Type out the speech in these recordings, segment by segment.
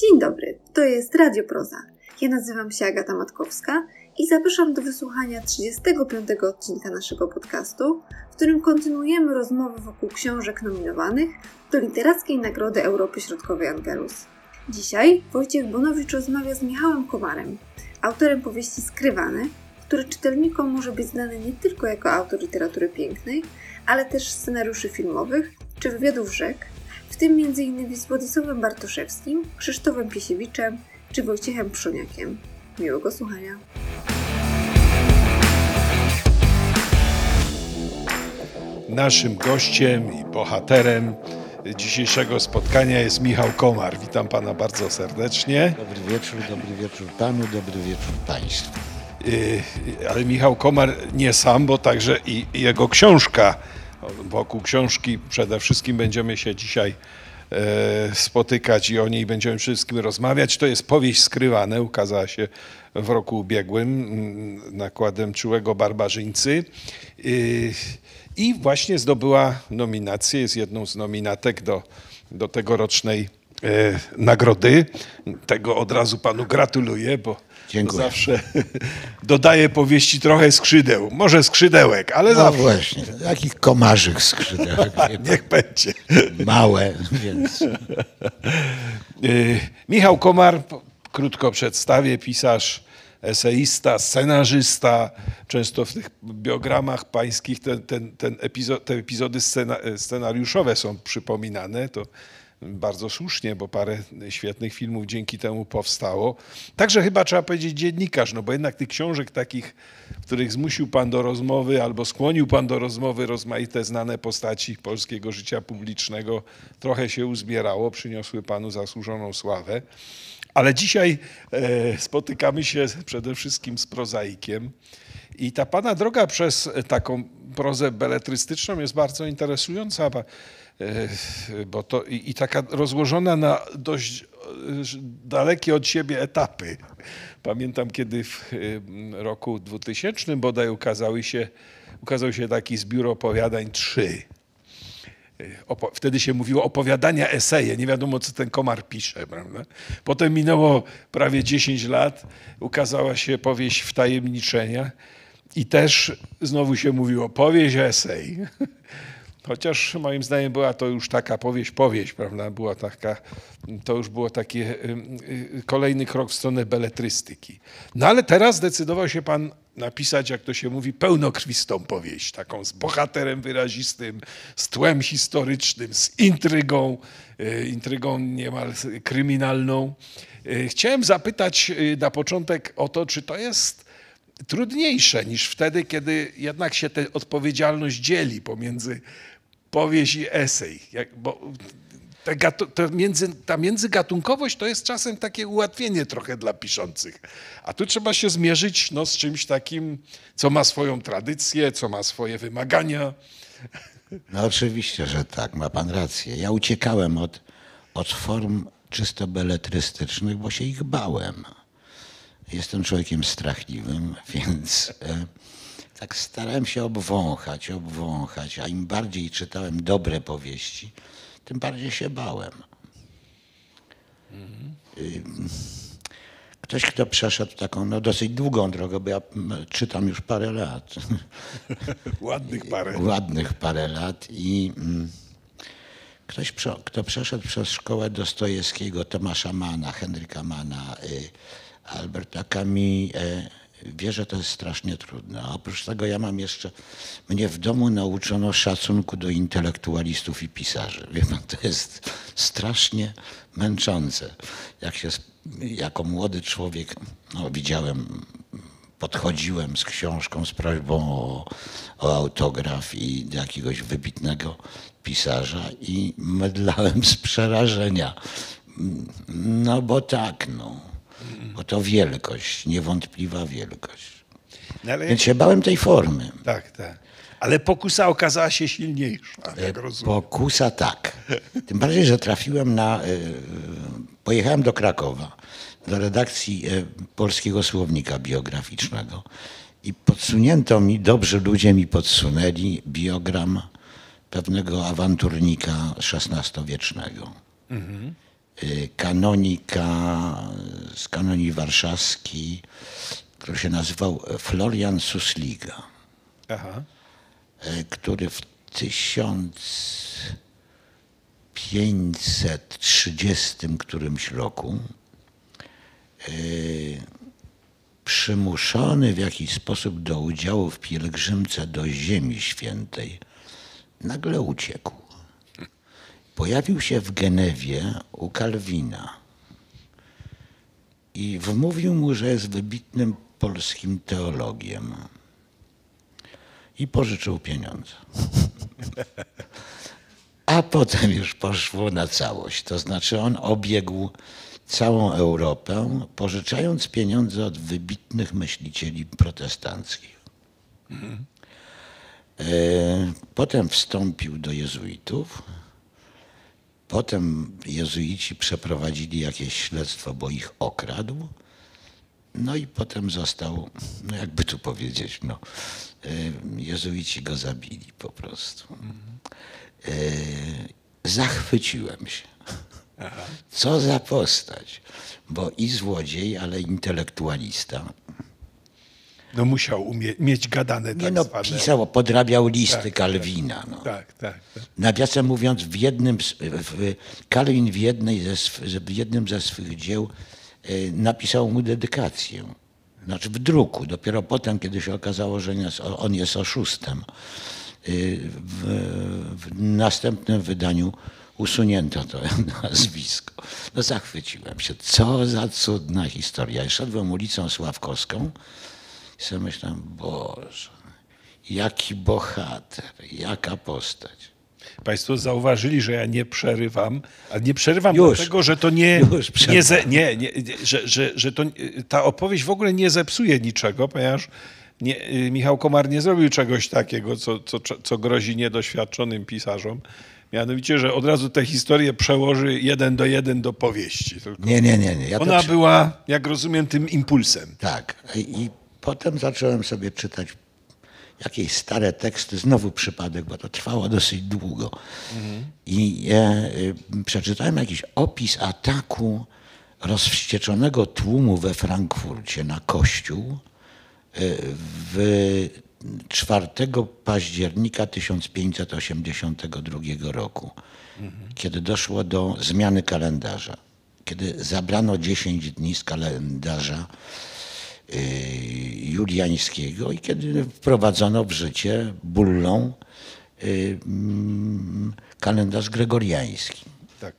Dzień dobry, to jest Radio Proza. Ja nazywam się Agata Matkowska i zapraszam do wysłuchania 35 odcinka naszego podcastu, w którym kontynuujemy rozmowy wokół książek nominowanych do Literackiej Nagrody Europy Środkowej Angelus. Dzisiaj Wojciech Bonowicz rozmawia z Michałem Komarem, autorem powieści Skrywane, który czytelnikom może być znany nie tylko jako autor literatury pięknej, ale też scenariuszy filmowych czy wywiadów rzek, tym m.in. z Władysławem Bartoszewskim, Krzysztofem Piesiewiczem czy Wojciechem Przoniakiem. Miłego słuchania. Naszym gościem i bohaterem dzisiejszego spotkania jest Michał Komar. Witam pana bardzo serdecznie. Dobry wieczór, dobry wieczór panu, dobry wieczór państwu. Yy, Ale Michał Komar nie sam, bo także i jego książka. Wokół książki przede wszystkim będziemy się dzisiaj e, spotykać i o niej będziemy wszystkim rozmawiać. To jest powieść skrywane, ukazała się w roku ubiegłym mm, nakładem Czułego Barbarzyńcy. Yy, I właśnie zdobyła nominację, jest jedną z nominatek do, do tegorocznej e, nagrody. Tego od razu panu gratuluję, bo Dziękuję. zawsze dodaje powieści trochę skrzydeł. Może skrzydełek, ale No zawsze. właśnie, takich komarzych skrzydełek, Niech będzie. małe, więc Y, Michał Komar, krótko przedstawię, pisarz, eseista, scenarzysta. Często w tych biogramach pańskich ten, ten, ten epizod, te epizody scena, scenariuszowe są przypominane. To bardzo słusznie, bo parę świetnych filmów dzięki temu powstało. Także chyba trzeba powiedzieć dziennikarz, no bo jednak tych książek takich, w których zmusił pan do rozmowy albo skłonił pan do rozmowy rozmaite znane postaci polskiego życia publicznego, trochę się uzbierało, przyniosły panu zasłużoną sławę. Ale dzisiaj e, spotykamy się przede wszystkim z prozaikiem. I ta pana droga przez taką prozę beletrystyczną jest bardzo interesująca, bo, to i, i taka rozłożona na dość dalekie od siebie etapy. Pamiętam, kiedy w roku 2000 bodaj ukazały się, ukazał się taki zbiór opowiadań trzy. Opo- wtedy się mówiło opowiadania, eseje. Nie wiadomo, co ten komar pisze. Prawda? Potem minęło prawie 10 lat, ukazała się powieść Wtajemniczenia i też znowu się mówiło powieść, esej. Chociaż moim zdaniem była to już taka powieść, powieść, prawda? Była taka, to już było takie y, y, kolejny krok w stronę beletrystyki. No ale teraz zdecydował się pan napisać, jak to się mówi, pełnokrwistą powieść, taką z bohaterem wyrazistym, z tłem historycznym, z intrygą, y, intrygą niemal kryminalną. Chciałem zapytać na początek o to, czy to jest trudniejsze niż wtedy, kiedy jednak się tę odpowiedzialność dzieli pomiędzy powieść i esej. Jak, bo te gatu, to między, ta międzygatunkowość to jest czasem takie ułatwienie trochę dla piszących. A tu trzeba się zmierzyć no, z czymś takim, co ma swoją tradycję, co ma swoje wymagania. no oczywiście, że tak, ma pan rację. Ja uciekałem od, od form czysto beletrystycznych, bo się ich bałem. Jestem człowiekiem strachliwym, więc e, tak starałem się obwąchać, obwąchać, a im bardziej czytałem dobre powieści, tym bardziej się bałem. Y, Ktoś, kto przeszedł taką no, dosyć długą drogę, bo ja czytam już parę lat, Ładnych parę. ładnych parę lat i mm, ktoś, kto przeszedł przez szkołę Dostojewskiego, Tomasza Mana, Henryka Mana, y, Alberta Camus, y, wie, że to jest strasznie trudne. A oprócz tego ja mam jeszcze, mnie w domu nauczono szacunku do intelektualistów i pisarzy. Wie pan, to jest strasznie męczące. Jak się, jako młody człowiek, no, widziałem podchodziłem z książką z prośbą o, o autograf i do jakiegoś wybitnego pisarza i mydlałem z przerażenia. No bo tak, no. Bo to wielkość, niewątpliwa wielkość. No, ale, Więc się bałem tej formy. tak, tak. Ale pokusa okazała się silniejsza, jak rozumiem. Pokusa tak. Tym bardziej, że trafiłem na. y, Pojechałem do Krakowa, do redakcji Polskiego Słownika Biograficznego i podsunięto mi, dobrzy ludzie mi podsunęli biogram pewnego awanturnika XVI-wiecznego. y, kanonika z kanonii warszawskiej, który się nazywał Florian Susliga, Aha. który w 1530 którymś roku y, przymuszony w jakiś sposób do udziału w pielgrzymce do Ziemi Świętej, nagle uciekł. Pojawił się w Genewie u Kalwina i wmówił mu, że jest wybitnym polskim teologiem i pożyczył pieniądze. A potem już poszło na całość. To znaczy on obiegł całą Europę, pożyczając pieniądze od wybitnych myślicieli protestanckich. E, Potem wstąpił do jezuitów. Potem jezuici przeprowadzili jakieś śledztwo, bo ich okradł. No i potem został, no jakby tu powiedzieć, no, e, jezuici go zabili po prostu. E, Zachwyciłem się. Co za postać, bo i złodziej, ale intelektualista. No musiał umie- mieć gadane tak Nie no, zwane. pisał, podrabiał listy Tak, Kalwina. No. Tak, tak. tak. Nawiasem mówiąc, w jednym, z- w, Kalwin w, jednej ze, w jednym ze swych dzieł e, napisał mu dedykację. Znaczy w druku. Dopiero potem, kiedy się okazało, że on jest oszustem, e, w, w następnym wydaniu usunięto to nazwisko. No zachwyciłem się. Co za cudna historia. I szedłem ulicą Sławkowską i sobie myślałem, Boże, jaki bohater, jaka postać. Państwo zauważyli, że ja nie przerywam, a nie przerywam Już. dlatego, że to nie, nie, ze, nie, nie że, że, że to, ta opowieść w ogóle nie zepsuje niczego, ponieważ nie, y, Michał Komar nie zrobił czegoś takiego, co, co, co grozi niedoświadczonym pisarzom. Mianowicie, że od razu tę historię przełoży jeden do jeden do powieści. Tylko Nie, nie, nie. nie. Ja ona przy- była, jak rozumiem, tym impulsem. Tak. I potem zacząłem sobie czytać jakieś stare teksty, znowu przypadek, bo to trwało dosyć długo. I e, y, przeczytałem jakiś opis ataku rozwścieczonego tłumu we Frankfurcie na kościół y, w 4 października 1582 roku, kiedy doszło do zmiany kalendarza, kiedy zabrano 10 dni z kalendarza juliańskiego i kiedy wprowadzono w życie bullą y, mm, kalendarz gregoriański. Tak.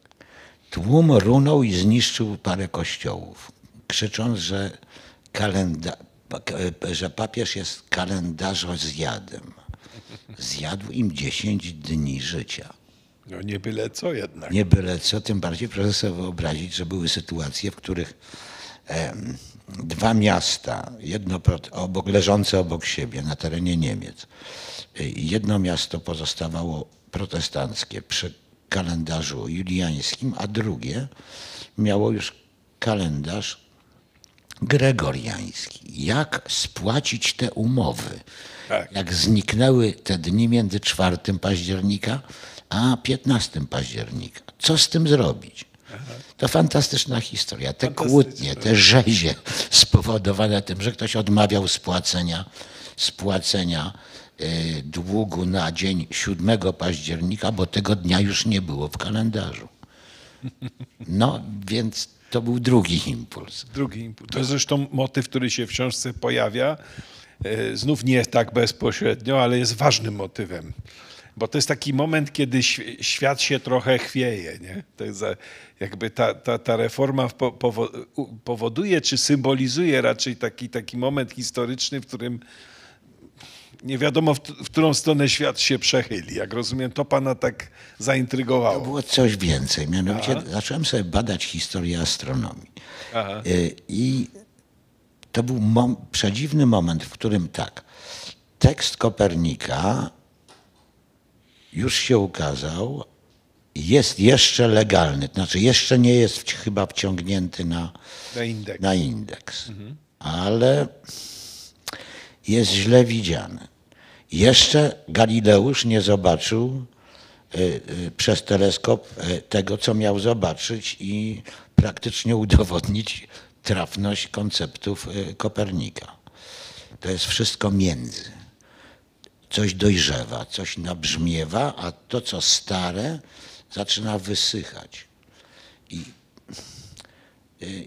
Tłum runął i zniszczył parę kościołów, krzycząc, że, kalenda, że papież jest kalendarzozjadem. Zjadł im 10 dni życia. No nie byle co jednak. Nie byle co, tym bardziej proszę sobie wyobrazić, że były sytuacje, w których em, dwa miasta, jedno obok, leżące obok siebie na terenie Niemiec, y, jedno miasto pozostawało protestanckie przy kalendarzu juliańskim, a drugie miało już kalendarz gregoriański. Jak spłacić te umowy? Tak. Jak zniknęły te dni między 4 października a 15 października? Co z tym zrobić? To fantastyczna historia. Te kłótnie, te rzezie spowodowane tym, że ktoś odmawiał spłacenia, spłacenia y, długu na dzień 7 października, bo tego dnia już nie było w kalendarzu. No, więc to był drugi impuls. Drugi impuls. To jest zresztą motyw, który się w książce pojawia. E, Znów nie tak bezpośrednio, ale jest ważnym motywem. Bo to jest taki moment, kiedy świ- świat się trochę chwieje. Nie? To jest jakby ta, ta, ta reforma powoduje, czy symbolizuje raczej taki, taki moment historyczny, w którym nie wiadomo, w, w którą stronę świat się przechyli. Jak rozumiem, to pana tak zaintrygowało. Było coś więcej. Mianowicie zacząłem sobie badać historię astronomii. Aha. Y, I to był mom, przedziwny moment, w którym tak, tekst Kopernika już się ukazał, jest jeszcze legalny, to znaczy jeszcze nie jest chyba wciągnięty na, Na indeks. na indeks, ale jest źle widziany. Jeszcze Galileusz nie zobaczył y, przez teleskop y, tego, co miał zobaczyć i praktycznie udowodnić trafność konceptów Kopernika. To jest wszystko między. Coś dojrzewa, coś nabrzmiewa, a to, co stare, zaczyna wysychać. I,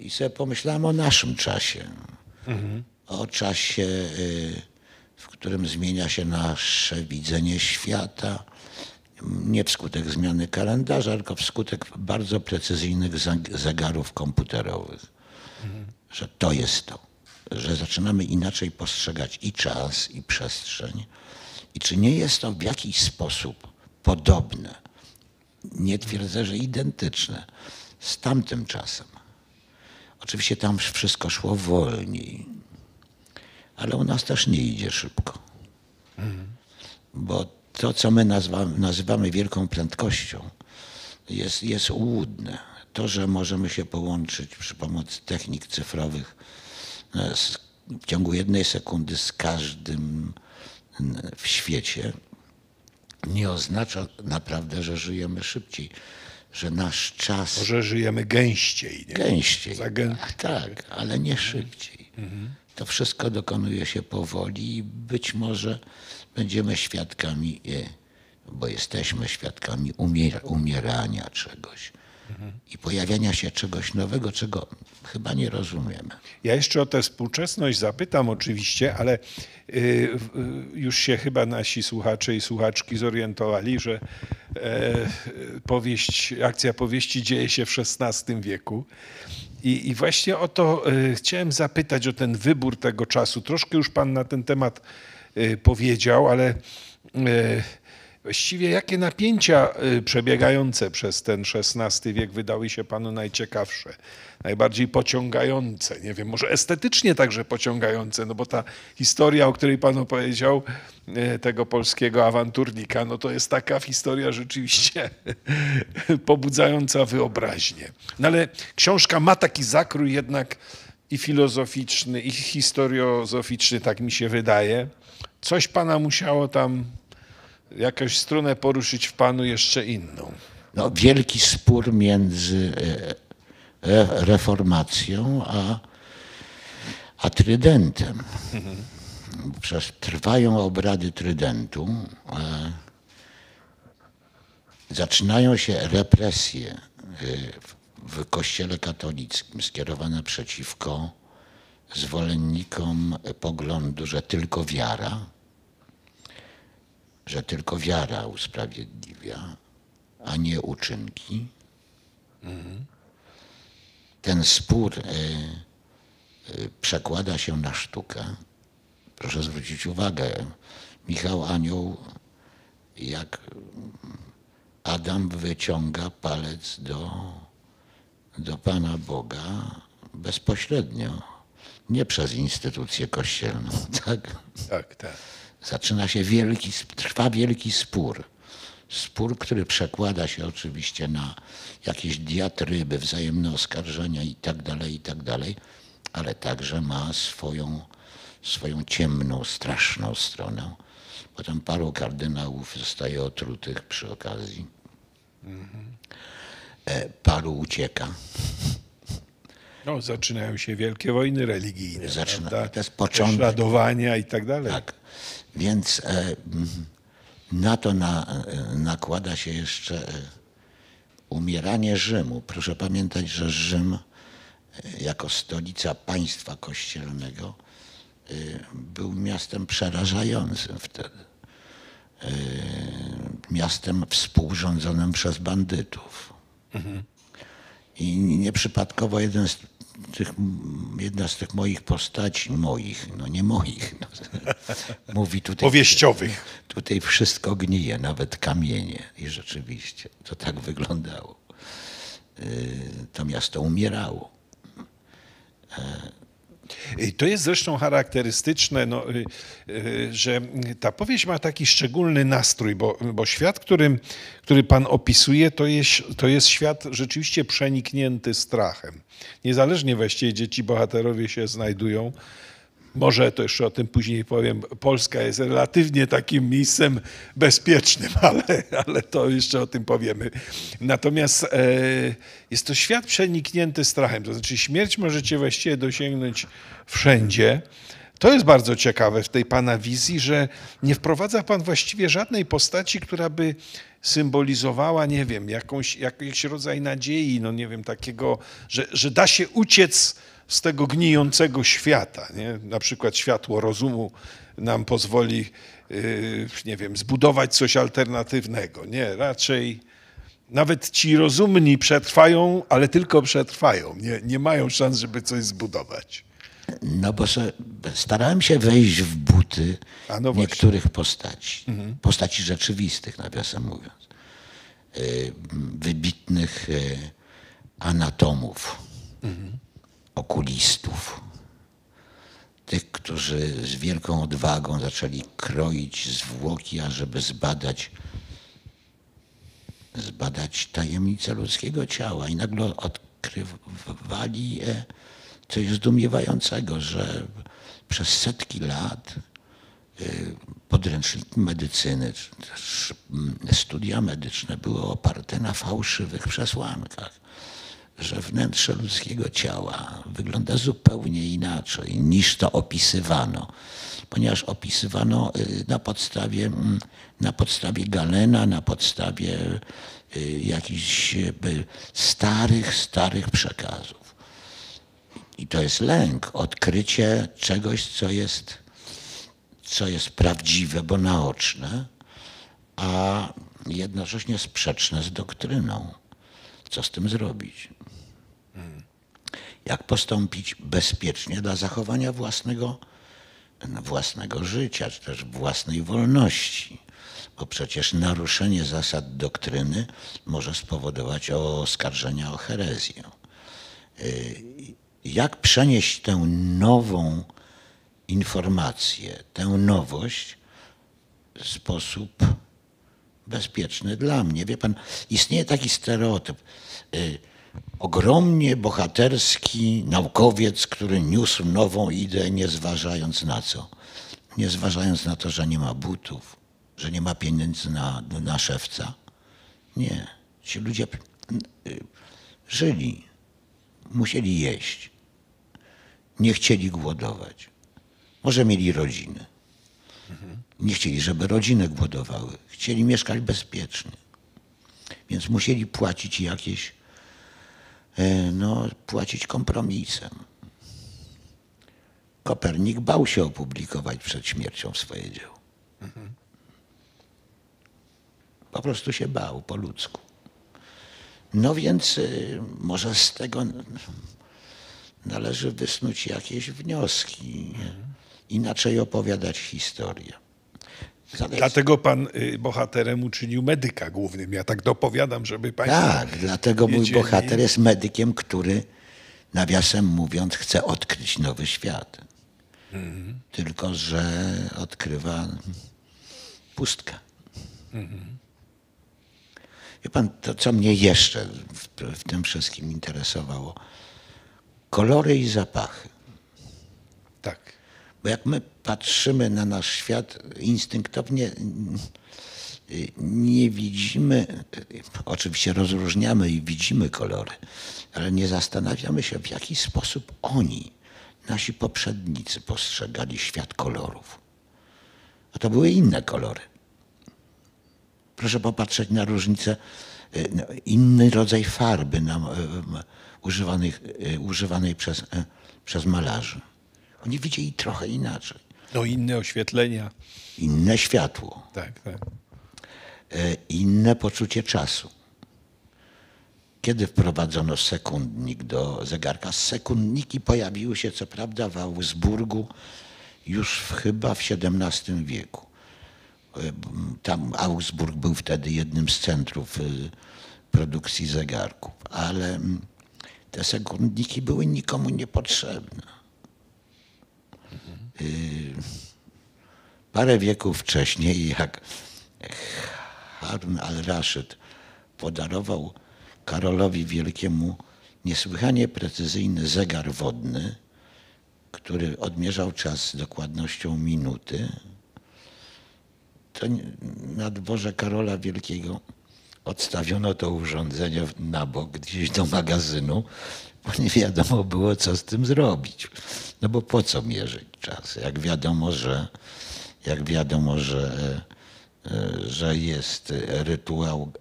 i sobie pomyślałem o naszym czasie. O czasie, y, w którym zmienia się nasze widzenie świata. Nie wskutek zmiany kalendarza, tylko wskutek bardzo precyzyjnych zegarów komputerowych. Że to jest to. Że zaczynamy inaczej postrzegać i czas, i przestrzeń. I czy nie jest to w jakiś sposób podobne, nie twierdzę, że identyczne, z tamtym czasem. Oczywiście tam wszystko szło wolniej, ale u nas też nie idzie szybko. Bo to, co my nazywamy, nazywamy wielką prędkością, jest, jest ułudne. To, że możemy się połączyć przy pomocy technik cyfrowych e, z, w ciągu jednej sekundy z każdym w świecie, nie oznacza naprawdę, że żyjemy szybciej, że nasz czas Może żyjemy gęściej. Nie? gęściej. Zagę... Tak, ale nie szybciej. To wszystko dokonuje się powoli i być może będziemy świadkami, e, bo jesteśmy świadkami umier- umierania czegoś i pojawiania się czegoś nowego, czego chyba nie rozumiemy. Ja jeszcze o tę współczesność zapytam oczywiście, ale y, y, już się chyba nasi słuchacze i słuchaczki zorientowali, że e, powieść, akcja powieści dzieje się w XVI wieku. I, I właśnie o to y, chciałem zapytać, o ten wybór tego czasu. Troszkę już pan na ten temat y, powiedział, ale Właściwie jakie napięcia y, przebiegające przez ten XVI wiek wydały się panu najciekawsze, najbardziej pociągające? Nie wiem, może estetycznie także pociągające, no bo ta historia, o której pan opowiedział, y, tego polskiego awanturnika, no to jest taka historia rzeczywiście pobudzająca wyobraźnię. No ale książka ma taki zakrój jednak i filozoficzny, i historiozoficzny, tak mi się wydaje. Coś pana musiało tam jakąś stronę poruszyć w panu jeszcze inną. No, wielki spór między e, e, reformacją a, a trydentem. Przecież trwają obrady trydentu. e, Zaczynają się represje w kościele katolickim skierowane przeciwko zwolennikom poglądu, że tylko wiara, że tylko wiara usprawiedliwia, a nie uczynki. Ten spór e, e, przekłada się na sztukę. Proszę zwrócić uwagę, Michał Anioł, jak Adam wyciąga palec do, do Pana Boga bezpośrednio, nie przez instytucję kościelną, tak? Tak, tak. Zaczyna się wielki, trwa wielki spór. Spór, który przekłada się oczywiście na jakieś diatryby, wzajemne oskarżenia i tak dalej, i tak dalej, ale także ma swoją, swoją ciemną, straszną stronę. Potem paru kardynałów zostaje otrutych przy okazji. E, Paru ucieka. No, zaczynają się wielkie wojny religijne. Zaczyna- prawda? to jest początek. Prześladowania i tak dalej. Tak. Więc e, na to na, e, nakłada się jeszcze e, umieranie Rzymu. Proszę pamiętać, że Rzym jako stolica państwa kościelnego był miastem przerażającym wtedy. Miastem współrządzonym przez bandytów. I nieprzypadkowo jeden z tych, jedna z tych moich postaci, moich, no nie moich, no, mówi tutaj, Powieściowych. tutaj wszystko gnije, nawet kamienie. I rzeczywiście to tak wyglądało. Yy, To miasto umierało. To jest zresztą charakterystyczne, no, y, y, że ta powieść ma taki szczególny nastrój, bo, bo świat, którym, który pan opisuje, to jest, to jest świat rzeczywiście przeniknięty strachem. Niezależnie właściwie gdzie ci bohaterowie się znajdują, Może to jeszcze o tym później powiem. Polska jest relatywnie takim miejscem bezpiecznym, ale, ale to jeszcze o tym powiemy. Natomiast e, jest to świat przeniknięty strachem. To znaczy, śmierć możecie właściwie dosięgnąć wszędzie. To jest bardzo ciekawe w tej pana wizji, że nie wprowadza pan właściwie żadnej postaci, która by symbolizowała, nie wiem, jakąś, jakiś rodzaj nadziei, no nie wiem, takiego, że, że da się uciec z tego gnijącego świata. Nie? Na przykład światło rozumu nam pozwoli, yy, nie wiem, zbudować coś alternatywnego. Nie, raczej nawet ci rozumni przetrwają, ale tylko przetrwają. Nie, nie mają szans, żeby coś zbudować. No bo se, starałem się wejść w buty no niektórych postaci. Postaci rzeczywistych, nawiasem mówiąc. Y, Wybitnych y, anatomów, okulistów. Tych, którzy z wielką odwagą zaczęli kroić zwłoki, ażeby zbadać zbadać tajemnicę ludzkiego ciała i nagle odkrywali coś zdumiewającego, że przez setki lat e, podręczniki medycyny, studia medyczne były oparte na fałszywych przesłankach, że wnętrze ludzkiego ciała wygląda zupełnie inaczej niż to opisywano, ponieważ opisywano y, na podstawie, mm, na podstawie Galena, na podstawie y, jakichś starych, starych przekazów. I to jest lęk, odkrycie czegoś, co jest, co jest prawdziwe, bo naoczne, a jednocześnie sprzeczne z doktryną. Co z tym zrobić? Jak postąpić bezpiecznie dla zachowania własnego, własnego życia, czy też własnej wolności? Bo przecież naruszenie zasad doktryny może spowodować oskarżenia o herezję. Y, Jak przenieść tę nową informację, tę nowość w sposób bezpieczny dla mnie. Wie pan, istnieje taki stereotyp. Y, ogromnie bohaterski naukowiec, który niósł nową ideę, nie zważając na co? Nie zważając na to, że nie ma butów, że nie ma pieniędzy na, na szewca. Nie. Ci ludzie y, żyli, musieli jeść, nie chcieli głodować. Może mieli rodziny. Nie chcieli, żeby rodziny głodowały. Chcieli mieszkać bezpiecznie. Więc musieli płacić jakieś, no, płacić kompromisem. Kopernik bał się opublikować przed śmiercią swoje dzieło. Po prostu się bał po ludzku. No więc y, może z tego należy wysnuć jakieś wnioski, inaczej opowiadać historię. Dlatego pan y, bohaterem uczynił medyka głównym. Ja tak dopowiadam, żeby państwo Tak, dlatego mój bohater jest medykiem, który nawiasem mówiąc chce odkryć nowy świat. Tylko, że odkrywa pustkę. Wie pan, to co mnie jeszcze w, w tym wszystkim interesowało, kolory i zapachy. Tak. Bo jak my patrzymy na nasz świat, instynktownie y, nie widzimy, y, oczywiście rozróżniamy i widzimy kolory, ale nie zastanawiamy się, w jaki sposób oni, nasi poprzednicy, postrzegali świat kolorów. A to były inne kolory. Proszę popatrzeć na różnicę, y, no, inny rodzaj farby y, używanej przez, przez malarzy. Oni widzieli trochę inaczej. No inne oświetlenia. Inne światło, Tak, tak. e, inne poczucie czasu. Kiedy wprowadzono sekundnik do zegarka? Sekundniki pojawiły się co prawda w Augsburgu już w, chyba w XVII wieku. E, Tam Augsburg był wtedy jednym z centrów y, produkcji zegarków, ale mm, te sekundniki były nikomu niepotrzebne. Y, Parę wieków wcześniej, jak Harun al-Rashid podarował Karolowi Wielkiemu niesłychanie precyzyjny zegar wodny, który odmierzał czas z dokładnością minuty, to na dworze Karola Wielkiego odstawiono to urządzenie na bok gdzieś do magazynu, bo nie wiadomo było, co z tym zrobić. No bo po co mierzyć czas? Jak wiadomo, że, jak wiadomo, że, e, że jest rytuał,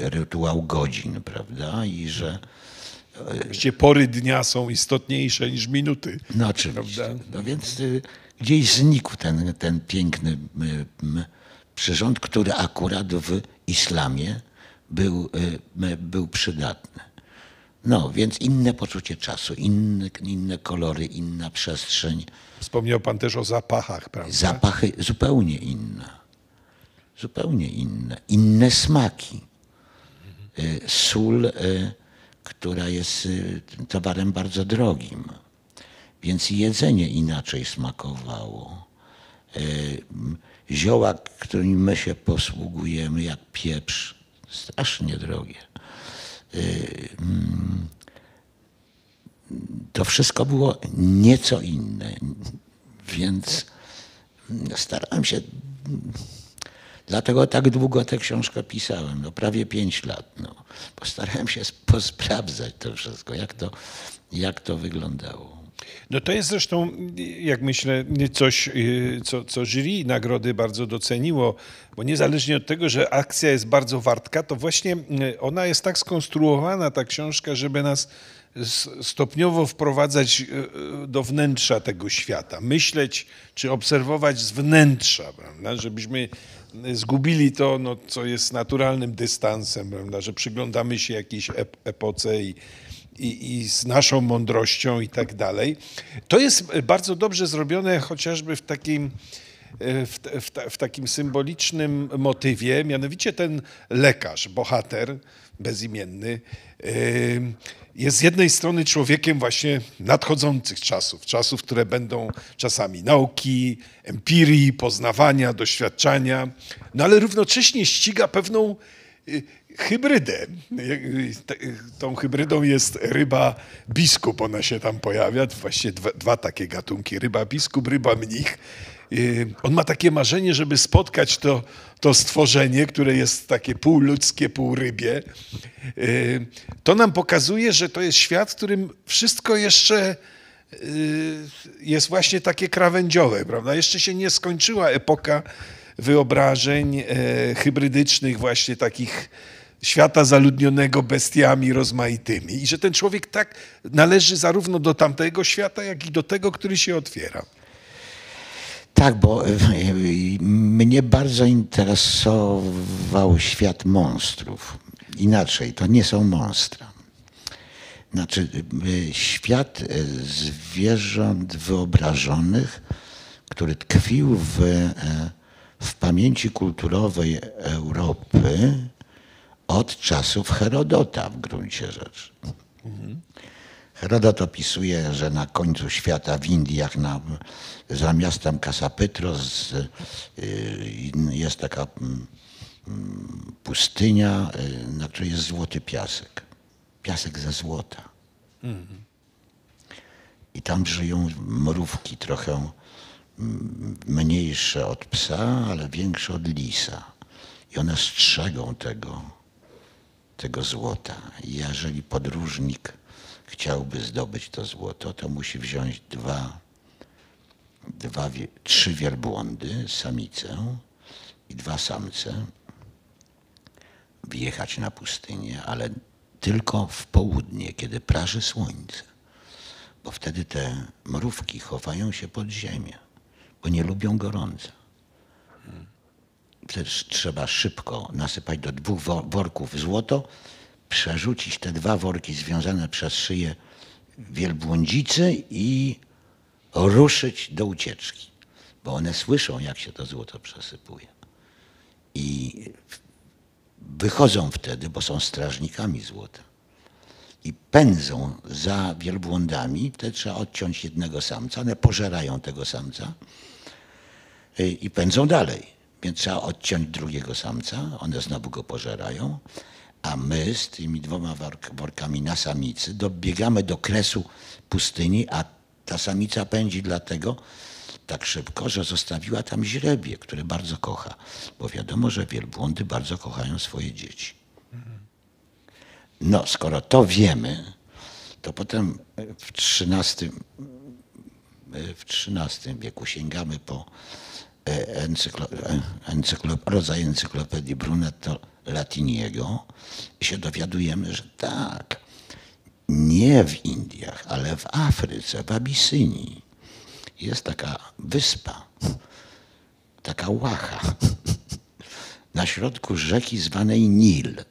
e, rytuał godzin, prawda? I że Gdzie pory dnia są istotniejsze niż minuty. No oczywiście. Prawda? No więc y, gdzieś znikł ten, ten piękny przyrząd, który akurat w islamie był, był przydatny. No, więc inne poczucie czasu, inne, inne kolory, inna przestrzeń, Wspomniał pan też o zapachach, prawda? zapachy zupełnie inne. Zupełnie inne. Inne smaki. Y, Sól, y, która jest y, towarem bardzo drogim, więc jedzenie inaczej smakowało. Zioła, którymi my się posługujemy, jak pieprz, strasznie drogie. Y, mm, To wszystko było nieco inne, więc starałem się. Dlatego tak długo tę książkę pisałem, no prawie pięć lat. No. Postarałem się posprawdzać to wszystko, jak to, jak to wyglądało. No to jest zresztą, jak myślę, coś, y, co, co jury nagrody bardzo doceniło, bo niezależnie od tego, że akcja jest bardzo wartka, to właśnie y, ona jest tak skonstruowana, ta książka, żeby nas stopniowo wprowadzać y, do wnętrza tego świata, myśleć czy obserwować z wnętrza, prawda? żebyśmy zgubili to, no, co jest naturalnym dystansem, prawda? że przyglądamy się jakiejś ep- epoce i, i, i z naszą mądrością i tak dalej. To jest bardzo dobrze zrobione chociażby w takim, e, w, w, w takim symbolicznym motywie, mianowicie ten lekarz, bohater bezimienny, e, jest z jednej strony człowiekiem właśnie nadchodzących czasów, czasów, które będą czasami nauki, empirii, poznawania, doświadczania, no ale równocześnie ściga pewną y, hybrydę. Tą hybrydą jest ryba biskup, ona się tam pojawia, właśnie dwa, dwa takie gatunki, ryba biskup, ryba mnich. Y, On ma takie marzenie, żeby spotkać to, to stworzenie, które jest takie półludzkie, półrybie. Y, To nam pokazuje, że to jest świat, w którym wszystko jeszcze y, jest właśnie takie krawędziowe, prawda? Jeszcze się nie skończyła epoka wyobrażeń e, hybrydycznych, właśnie takich świata zaludnionego bestiami rozmaitymi. I że ten człowiek tak należy zarówno do tamtego świata, jak i do tego, który się otwiera. Tak, bo y, y, mnie bardzo interesował świat monstrów. Inaczej, to nie są monstra. Znaczy, y, świat zwierząt wyobrażonych, który tkwił w, e, w pamięci kulturowej Europy od czasów Herodota w gruncie rzeczy. Herodot opisuje, że na końcu świata w Indiach, na, za miastem Kasapytros y, jest taka mm, mm, pustynia, y, na której jest złoty piasek. Piasek ze złota. I tam żyją mrówki trochę mm, mniejsze od psa, ale większe od lisa. I one strzegą tego, tego złota. I jeżeli podróżnik chciałby zdobyć to złoto, to musi wziąć dwa, dwa trzy wielbłądy, samicę i dwa samce, wjechać na pustynię, ale tylko w południe, kiedy praży słońce, bo wtedy te mrówki chowają się pod ziemię, bo nie lubią gorąca. Trzeba szybko nasypać do dwóch wo- worków złoto, przerzucić te dwa worki związane przez szyję wielbłądzicy i ruszyć do ucieczki, bo one słyszą, jak się to złoto przesypuje. I wychodzą wtedy, bo są strażnikami złota. I pędzą za wielbłądami, wtedy trzeba odciąć jednego samca, one pożerają tego samca y, i pędzą dalej. Więc trzeba odciąć drugiego samca, one znowu go pożerają, a my z tymi dwoma work- workami na samicy dobiegamy do kresu pustyni, a Ta samica pędzi dlatego tak szybko, że zostawiła tam źrebie, które bardzo kocha. Bo wiadomo, że wielbłądy bardzo kochają swoje dzieci. No, skoro to wiemy, to potem w XIII, w XIII wieku sięgamy po encyklo, e, encyklo, rodzaj encyklopedii Brunetto Latiniego się dowiadujemy, że tak, nie w Indiach, ale w Afryce, w Abisynii jest taka wyspa, taka łacha na środku rzeki zwanej Nil.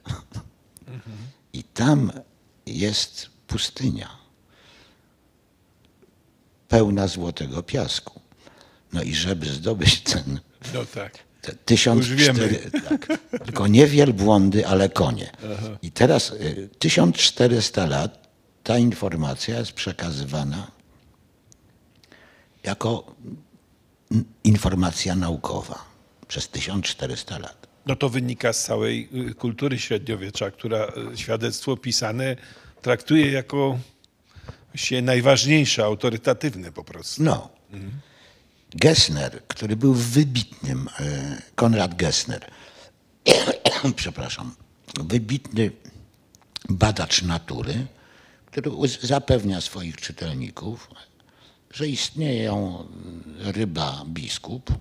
I tam jest pustynia pełna złotego piasku. No i żeby zdobyć ten No tak. te Już wiemy. 1400, tak, tylko nie wielbłądy, ale konie. I teraz y, 1400 lat ta informacja jest przekazywana jako informacja naukowa przez 1400 lat. No to wynika z całej y, kultury średniowiecza, która y, świadectwo pisane traktuje jako właściwie najważniejsze, autorytatywne po prostu. No. Gessner, który był wybitnym, e, Konrad Gessner, przepraszam, wybitny badacz natury, który zapewnia swoich czytelników, że istnieją ryba biskup,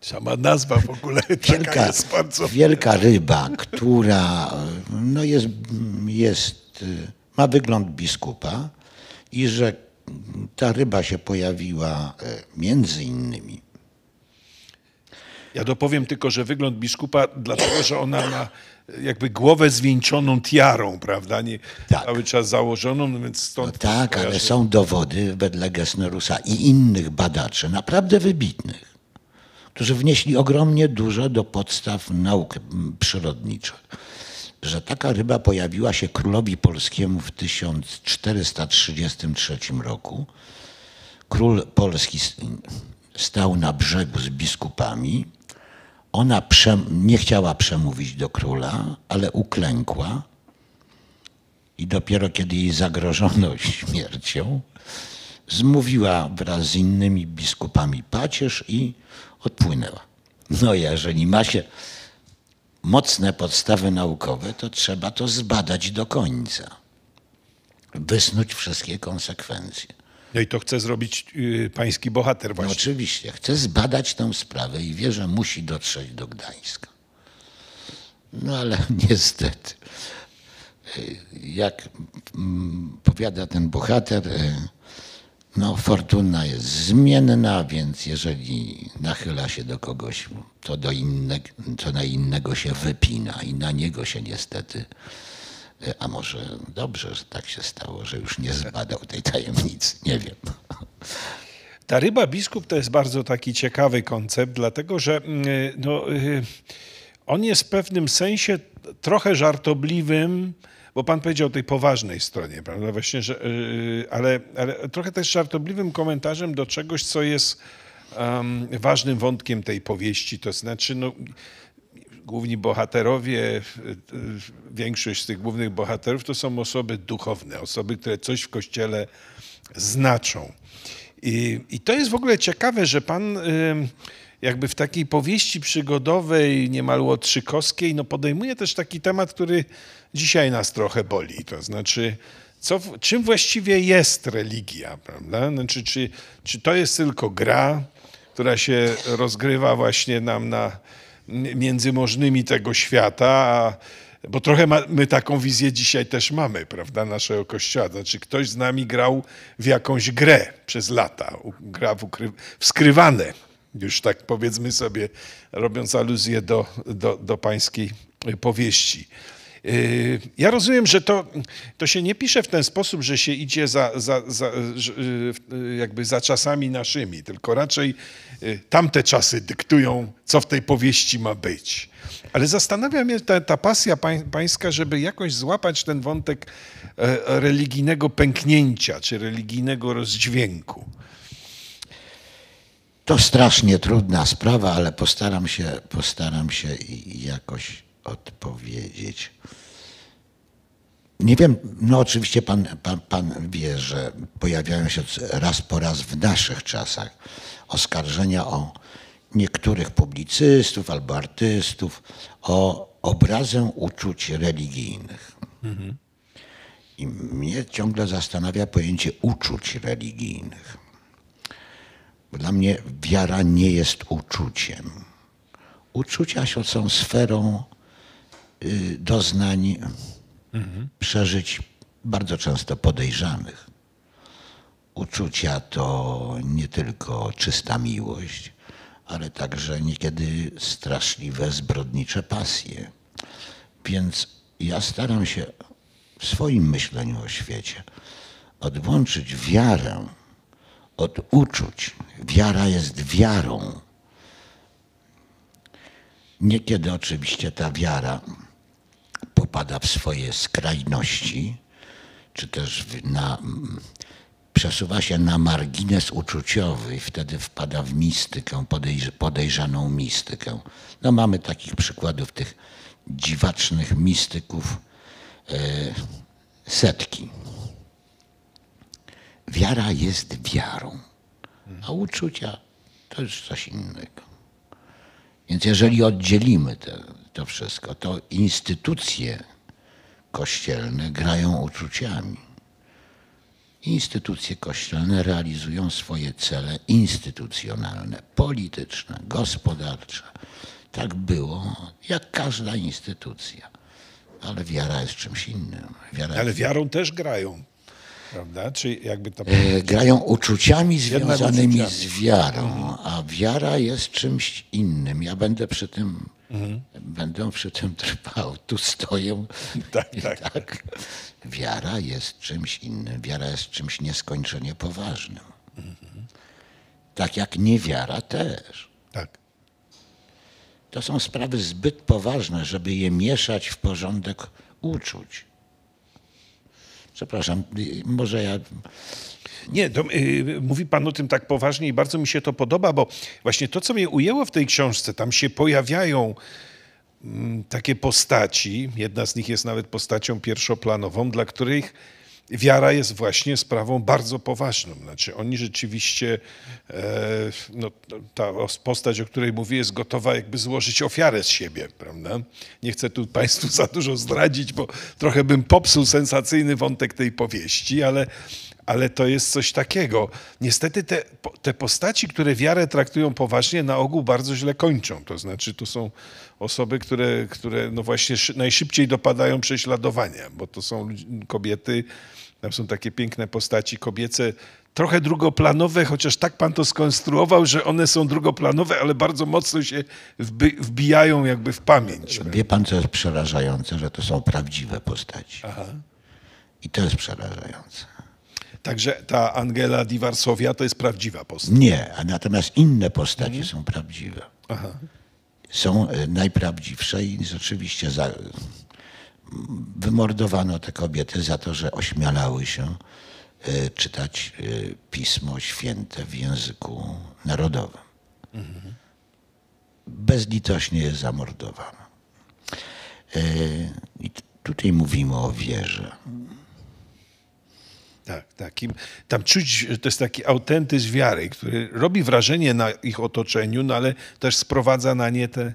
Sama nazwa w ogóle taka wielka, jest bardzo... wielka ryba, która no jest, jest, ma wygląd biskupa i że ta ryba się pojawiła e, między innymi Ja dopowiem tylko, że wygląd biskupa, dlatego że ona ma jakby głowę zwieńczoną tiarą, prawda? Nie Tak. cały czas założoną, no więc stąd... No tak, ale są dowody wedle Gessnerusa i innych badaczy, naprawdę wybitnych, którzy wnieśli ogromnie dużo do podstaw nauk przyrodniczych, że taka ryba pojawiła się królowi polskiemu w 1433 roku. Król polski stał na brzegu z biskupami. Ona nie chciała przemówić do króla, ale uklękła i dopiero kiedy jej zagrożono śmiercią, zmówiła wraz z innymi biskupami pacierz i odpłynęła. No jeżeli ma się mocne podstawy naukowe, to trzeba to zbadać do końca. Wysnuć wszystkie konsekwencje. No i to chce zrobić y, pański bohater No właśnie. oczywiście, chcę zbadać tę sprawę i wie, że musi dotrzeć do Gdańska. No ale niestety, y, jak mm, powiada ten bohater, y, no fortuna jest zmienna, więc jeżeli nachyla się do kogoś, to, do inne, to na innego się wypina i na niego się niestety, y, a może dobrze, że tak się stało, że już nie zbadał tej tajemnicy, nie wiem. Ta ryba biskup to jest bardzo taki ciekawy koncept, dlatego że mm, no, y, on jest w pewnym sensie trochę żartobliwym, bo pan powiedział o tej poważnej stronie, prawda? Właśnie, że, y, ale, ale trochę też żartobliwym komentarzem do czegoś, co jest em, ważnym wątkiem tej powieści. To znaczy, no, główni bohaterowie, większość z tych głównych bohaterów to są osoby duchowne, osoby, które coś w kościele znaczą. I, I to jest w ogóle ciekawe, że pan jakby w takiej powieści przygodowej, niemal łotrzykowskiej, no podejmuje też taki temat, który dzisiaj nas trochę boli. To znaczy, co, czym właściwie jest religia, prawda? Znaczy, czy, czy to jest tylko gra, która się rozgrywa właśnie nam na, między możnymi tego świata, a, bo trochę ma, my taką wizję dzisiaj też mamy, prawda, naszego kościoła. Znaczy ktoś z nami grał w jakąś grę przez lata, gra w, ukry, w skrywane, już tak powiedzmy sobie, robiąc aluzję do, do, do pańskiej powieści. Ja rozumiem, że to, to się nie pisze w ten sposób, że się idzie za, za, za, yy, jakby za czasami naszymi, tylko raczej yy, tamte czasy dyktują, co w tej powieści ma być. Ale zastanawia mnie ta, ta pasja pań, pańska, żeby jakoś złapać ten wątek e, religijnego pęknięcia, czy religijnego rozdźwięku. To strasznie trudna sprawa, ale postaram się, postaram się jakoś odpowiedzieć. Nie wiem, no oczywiście pan, pan, pan wie, że pojawiają się raz po raz w naszych czasach oskarżenia o niektórych publicystów albo artystów o obrazę uczuć religijnych. I mnie ciągle zastanawia pojęcie uczuć religijnych. Bo dla mnie wiara nie jest uczuciem. Uczucia są sferą y, doznań, przeżyć bardzo często podejrzanych. Uczucia to nie tylko czysta miłość, ale także niekiedy straszliwe, zbrodnicze pasje. Więc ja staram się w swoim myśleniu o świecie odłączyć wiarę od uczuć. Wiara jest wiarą. Niekiedy oczywiście ta wiara popada w swoje skrajności, czy też na, przesuwa się na margines uczuciowy i wtedy wpada w mistykę, podejrz, podejrzaną mistykę. No mamy takich przykładów tych dziwacznych mistyków e, setki. Wiara jest wiarą, a uczucia to już coś innego. Więc jeżeli oddzielimy te, to wszystko, to instytucje kościelne grają uczuciami. Instytucje kościelne realizują swoje cele instytucjonalne, polityczne, gospodarcze. Tak było, jak każda instytucja. Ale wiara jest czymś innym. Wiara Ale wiarą też grają, prawda? Czy jakby to... E, grają uczuciami związanymi uczuciami. z wiarą, a wiara jest czymś innym. Ja będę przy tym, będę przy tym trwał. Tu stoję. Tak, I tak. Wiara jest czymś innym. Wiara jest czymś nieskończenie poważnym. Tak jak niewiara też. tak. To są sprawy zbyt poważne, żeby je mieszać w porządek uczuć. Przepraszam, y, może ja Nie, to, y, mówi pan o tym tak poważnie i bardzo mi się to podoba, bo właśnie to, co mnie ujęło w tej książce, tam się pojawiają mm, takie postaci, jedna z nich jest nawet postacią pierwszoplanową, dla których wiara jest właśnie sprawą bardzo poważną. Znaczy oni rzeczywiście, e, no, ta os- postać, o której mówię, jest gotowa jakby złożyć ofiarę z siebie, prawda? Nie chcę tu państwu za dużo zdradzić, bo trochę bym popsuł sensacyjny wątek tej powieści, ale, ale to jest coś takiego. Niestety te, te postaci, które wiarę traktują poważnie, na ogół bardzo źle kończą. To znaczy to są osoby, które, które no właśnie szy- najszybciej dopadają prześladowania, bo to są kobiety, tam są takie piękne postaci kobiece, trochę drugoplanowe, chociaż tak pan to skonstruował, że one są drugoplanowe, ale bardzo mocno się wbijają jakby w pamięć. Wie pan, co jest przerażające, że to są prawdziwe postaci. I to jest przerażające. Także ta Angela Di Varsovia to jest prawdziwa postać. Nie, a natomiast inne postacie są prawdziwe. Są e, najprawdziwsze i rzeczywiście za, wymordowano te kobiety za to, że ośmielały się e, czytać e, Pismo Święte w języku narodowym. Bezlitośnie je zamordowano. I tutaj mówimy o wierze. Tak, takim, tam czuć, że to jest taki autentyzm wiary, który robi wrażenie na ich otoczeniu, no ale też sprowadza na nie te,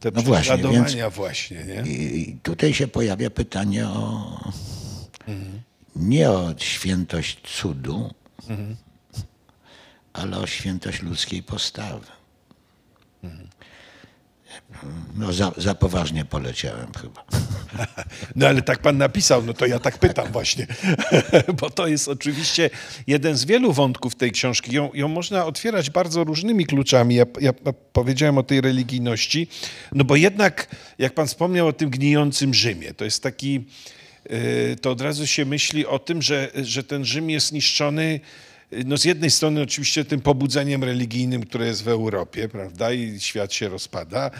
te No właśnie, prześladowania właśnie, nie? I tutaj się pojawia pytanie o nie o świętość cudu, ale o świętość ludzkiej postawy. No za, za poważnie poleciałem chyba. No ale tak pan napisał, no to ja tak pytam właśnie, bo to jest oczywiście jeden z wielu wątków tej książki. Ją, ją można otwierać bardzo różnymi kluczami. Ja, ja powiedziałem o tej religijności, no bo jednak, jak pan wspomniał o tym gnijącym Rzymie, to jest taki, yy, to od razu się myśli o tym, że, że ten Rzym jest niszczony no z jednej strony oczywiście tym pobudzeniem religijnym, które jest w Europie, prawda, i świat się rozpada,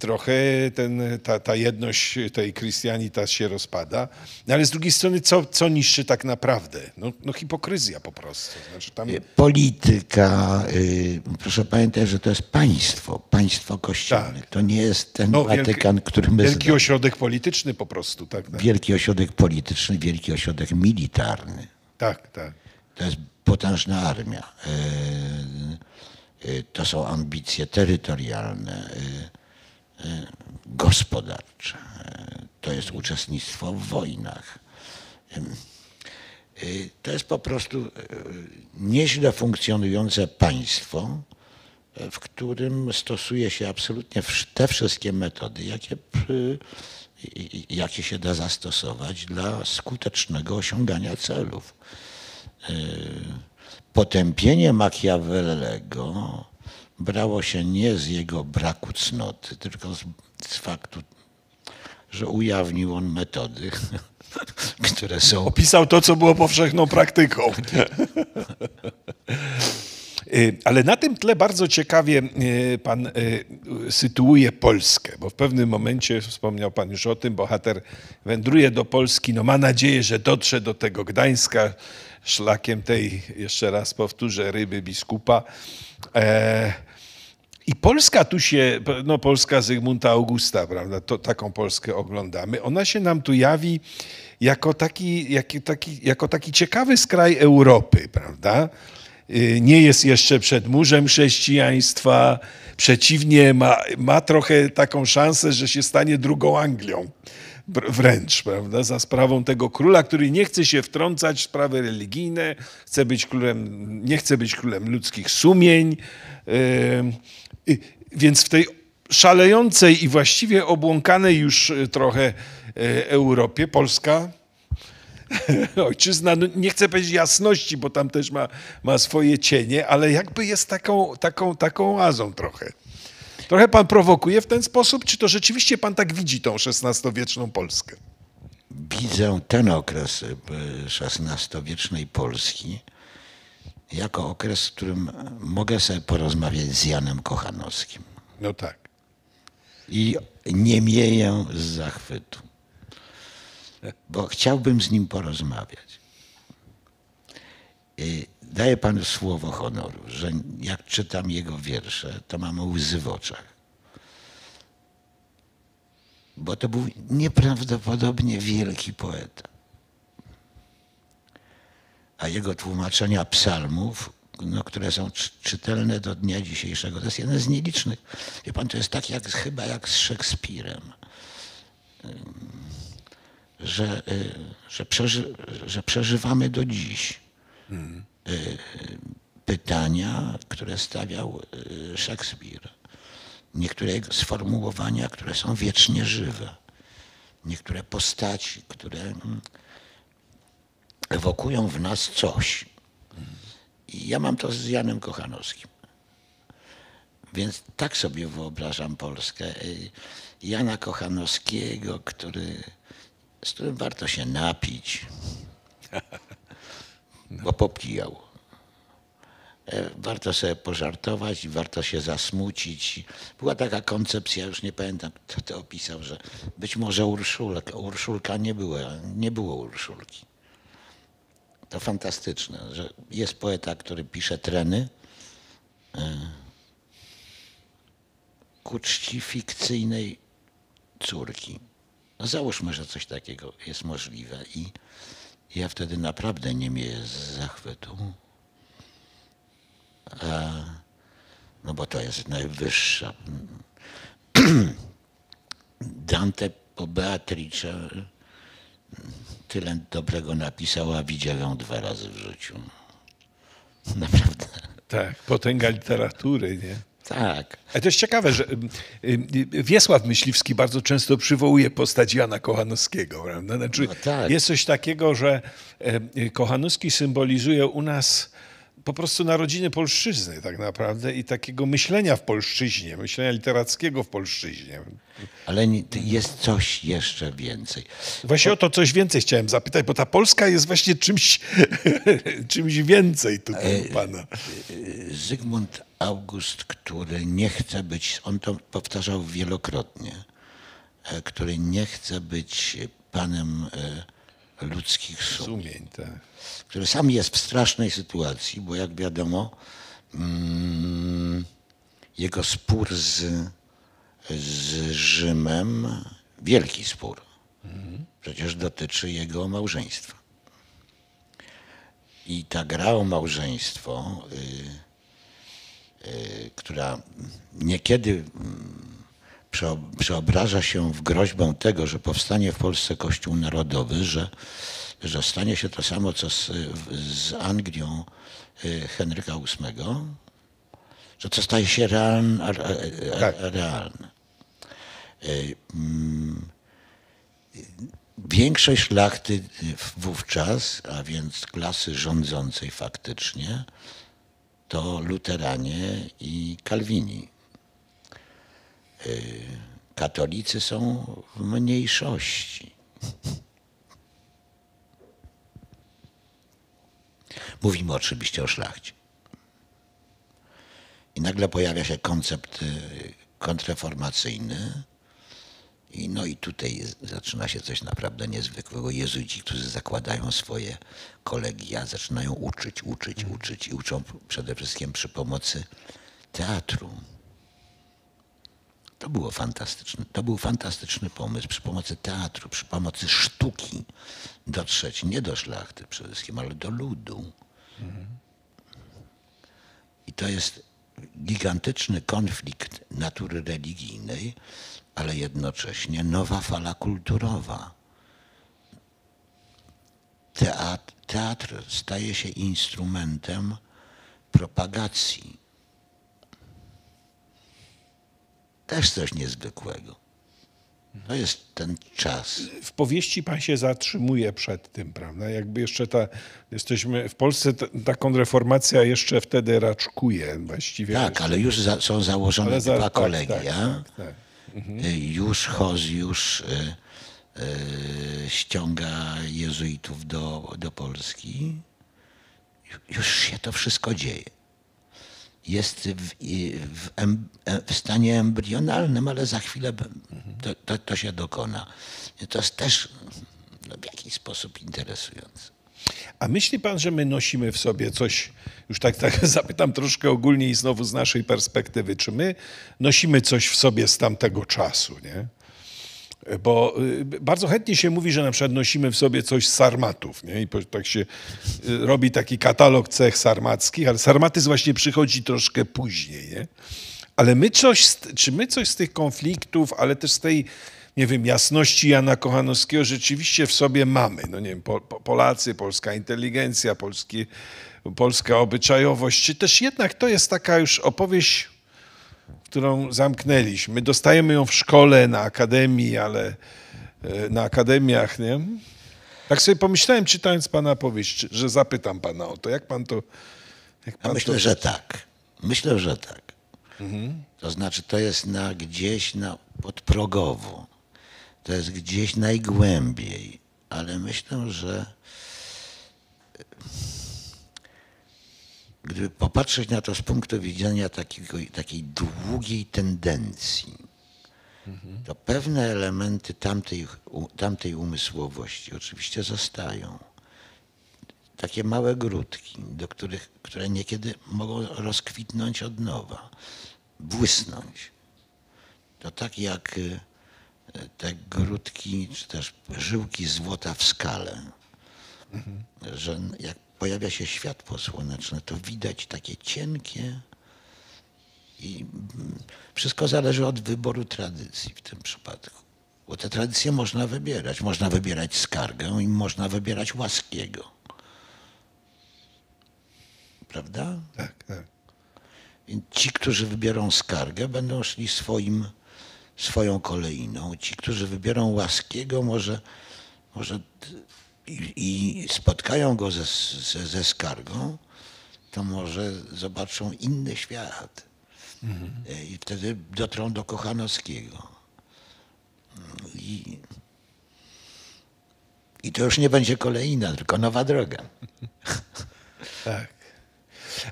trochę ten, ta, ta jedność tej Christianitas się rozpada, no ale z drugiej strony co, co niszczy tak naprawdę? No, no hipokryzja po prostu. Znaczy tam... Polityka, y, proszę pamiętać, że to jest państwo, państwo kościelne. Tak. To nie jest ten No, Watykan, który my Wielki znamy. ośrodek polityczny po prostu, tak, tak, Wielki ośrodek polityczny, wielki ośrodek militarny. tak. tak. To jest potężna armia. Y, y, To są ambicje terytorialne, y, gospodarcze. To jest uczestnictwo w wojnach. To jest po prostu nieźle funkcjonujące państwo, w którym stosuje się absolutnie te wszystkie metody, jakie, jakie się da zastosować dla skutecznego osiągania celów. Y, Potępienie Machiavellego brało się nie z jego braku cnoty, tylko z, z faktu, że ujawnił on metody, które są Opisał to, co było powszechną praktyką. Y, Ale na tym tle bardzo ciekawie y, pan sytuuje Polskę, bo w pewnym momencie, wspomniał pan już o tym, bohater wędruje do Polski, no ma nadzieję, że dotrze do tego Gdańska szlakiem tej, jeszcze raz powtórzę, ryby biskupa. E, i Polska tu się, no Polska Zygmunta Augusta, prawda, to, taką Polskę oglądamy. Ona się nam tu jawi jako taki, jaki, taki, jako taki ciekawy skraj Europy, prawda? Y, Nie jest jeszcze przed murzem chrześcijaństwa, przeciwnie, ma, ma trochę taką szansę, że się stanie drugą Anglią wręcz, prawda, za sprawą tego króla, który nie chce się wtrącać w sprawy religijne, chce być królem, nie chce być królem ludzkich sumień. Ym, y, Więc w tej szalejącej i właściwie obłąkanej już y, trochę y, Europie Polska ojczyzna, no nie chcę powiedzieć jasności, bo tam też ma, ma swoje cienie, ale jakby jest taką, taką, taką oazą trochę. Trochę pan prowokuje w ten sposób, czy to rzeczywiście pan tak widzi tą XVI-wieczną Polskę? widzę ten okres XVI-wiecznej Polski jako okres, w którym mogę sobie porozmawiać z Janem Kochanowskim. No tak. I nie mieję z zachwytu, bo chciałbym z nim porozmawiać. I daję panu słowo honoru, że jak czytam jego wiersze, to mam łzy w oczach. Bo to był nieprawdopodobnie wielki poeta. A jego tłumaczenia psalmów, no, które są czy- czytelne do dnia dzisiejszego, to jest jeden z nielicznych. Wie pan, to jest tak jak, chyba jak z Szekspirem że, y, że, przeży, że przeżywamy do dziś y, pytania, które stawiał y, Szekspir. Niektóre sformułowania, które są wiecznie żywe. Niektóre postaci, które mm, ewokują w nas coś. I ja mam to z Janem Kochanowskim. Więc tak sobie wyobrażam Polskę. Y, Jana Kochanowskiego, który, z którym warto się napić, bo popijał. E, Warto sobie pożartować, warto się zasmucić. Była taka koncepcja, już nie pamiętam kto to opisał, że być może Urszulka, Urszulka nie była, nie było Urszulki. To fantastyczne, że jest poeta, który pisze treny, ku czci fikcyjnej córki. No załóżmy, że coś takiego jest możliwe i ja wtedy naprawdę nie z zachwytu. A, no bo to jest najwyższa. Dante po Beatrice tyle dobrego napisał, a widział ją dwa razy w życiu. Naprawdę. Tak, potęga literatury, nie? Tak. Ale to jest ciekawe, że Wiesław Myśliwski bardzo często przywołuje postać Jana Kochanowskiego. Prawda? Znaczy, No tak. Jest coś takiego, że Kochanowski symbolizuje u nas po prostu narodziny polszczyzny tak naprawdę i takiego myślenia w polszczyźnie, myślenia literackiego w polszczyźnie. Ale jest coś jeszcze więcej. Właśnie o to coś więcej chciałem zapytać, bo ta Polska jest właśnie czymś, czymś więcej tutaj u pana. Zygmunt August, który nie chce być, on to powtarzał wielokrotnie, e, który nie chce być panem e, ludzkich sumień, Sumień, tak. który sam jest w strasznej sytuacji, bo jak wiadomo, mm, jego spór z, z Rzymem, wielki spór, przecież dotyczy jego małżeństwa. I ta gra o małżeństwo, y, y, która niekiedy mm, przeo- przeobraża się w groźbę tego, że powstanie w Polsce Kościół Narodowy, że, że stanie się to samo, co z, z Anglią y, Henryka VIII, że to staje się realne. Tak. realne. Y, mm, Większość szlachty wówczas, a więc klasy rządzącej faktycznie, to luteranie i kalwini. Y, Katolicy są w mniejszości. Mówimy oczywiście o szlachcie. I nagle pojawia się koncept y, kontrreformacyjny, i no i tutaj jest, zaczyna się coś naprawdę niezwykłego. Jezuici, którzy zakładają swoje kolegia, zaczynają uczyć, uczyć, uczyć i uczą przede wszystkim przy pomocy teatru. To było fantastyczne. To był fantastyczny pomysł przy pomocy teatru, przy pomocy sztuki dotrzeć nie do szlachty przede wszystkim, ale do ludu. I to jest gigantyczny konflikt natury religijnej, ale jednocześnie nowa fala kulturowa. Teatr, teatr staje się instrumentem propagacji. Też coś niezwykłego. To jest ten czas. W powieści pan się zatrzymuje przed tym, prawda? Jakby jeszcze ta, jesteśmy w Polsce, ta, ta kontrreformacja jeszcze wtedy raczkuje właściwie. Tak, ale już za, są założone Ale za- dwa tak, kolegia. tak, tak, tak. Y, Już Hozjusz y, y, ściąga jezuitów do, do Polski. Ju- Już się to wszystko dzieje. Jest w, w, e, w stanie embrionalnym, ale za chwilę b- to, to, to się dokona. To jest też no, w jakiś sposób interesujące. A myśli pan, że my nosimy w sobie coś, już tak, tak zapytam troszkę ogólnie i znowu z naszej perspektywy, czy my nosimy coś w sobie z tamtego czasu, nie? Bo y, bardzo chętnie się mówi, że na przykład nosimy w sobie coś z sarmatów, nie? I tak się y, robi taki katalog cech sarmackich, ale sarmatyzm właśnie przychodzi troszkę później, nie? Ale my coś, czy my coś z tych konfliktów, ale też z tej, nie wiem, jasności Jana Kochanowskiego rzeczywiście w sobie mamy. No nie wiem, po, po, Polacy, polska inteligencja, polski, polska obyczajowość, czy też jednak to jest taka już opowieść, którą zamknęliśmy. Dostajemy ją w szkole, na akademii, ale e, na akademiach, nie? Tak sobie pomyślałem, czytając pana powieść, że zapytam pana o to. Jak pan to... Jak Ja pan myślę, to... że tak. Myślę, że tak. To znaczy, to jest na gdzieś na podprogowo. To jest gdzieś najgłębiej. Ale myślę, że gdyby popatrzeć na to z punktu widzenia takiego, takiej długiej tendencji, to pewne elementy tamtej, tamtej umysłowości oczywiście zostają takie małe grudki, do których, które niekiedy mogą rozkwitnąć od nowa, błysnąć. To tak jak y, te grudki, czy też żyłki złota w skale, że jak pojawia się światło słoneczne, to widać takie cienkie i mm, wszystko zależy od wyboru tradycji w tym przypadku. Bo te tradycje można wybierać. Można wybierać skargę i można wybierać łaskiego. Prawda? Tak, tak. Więc ci, którzy wybiorą skargę, będą szli swoim, swoją kolejną. Ci, którzy wybiorą łaskiego, może, może i, i spotkają go ze, ze, ze skargą, to może zobaczą inny świat. E, I wtedy dotrą do Kochanowskiego. I, I to już nie będzie kolejna, tylko nowa droga. Tak.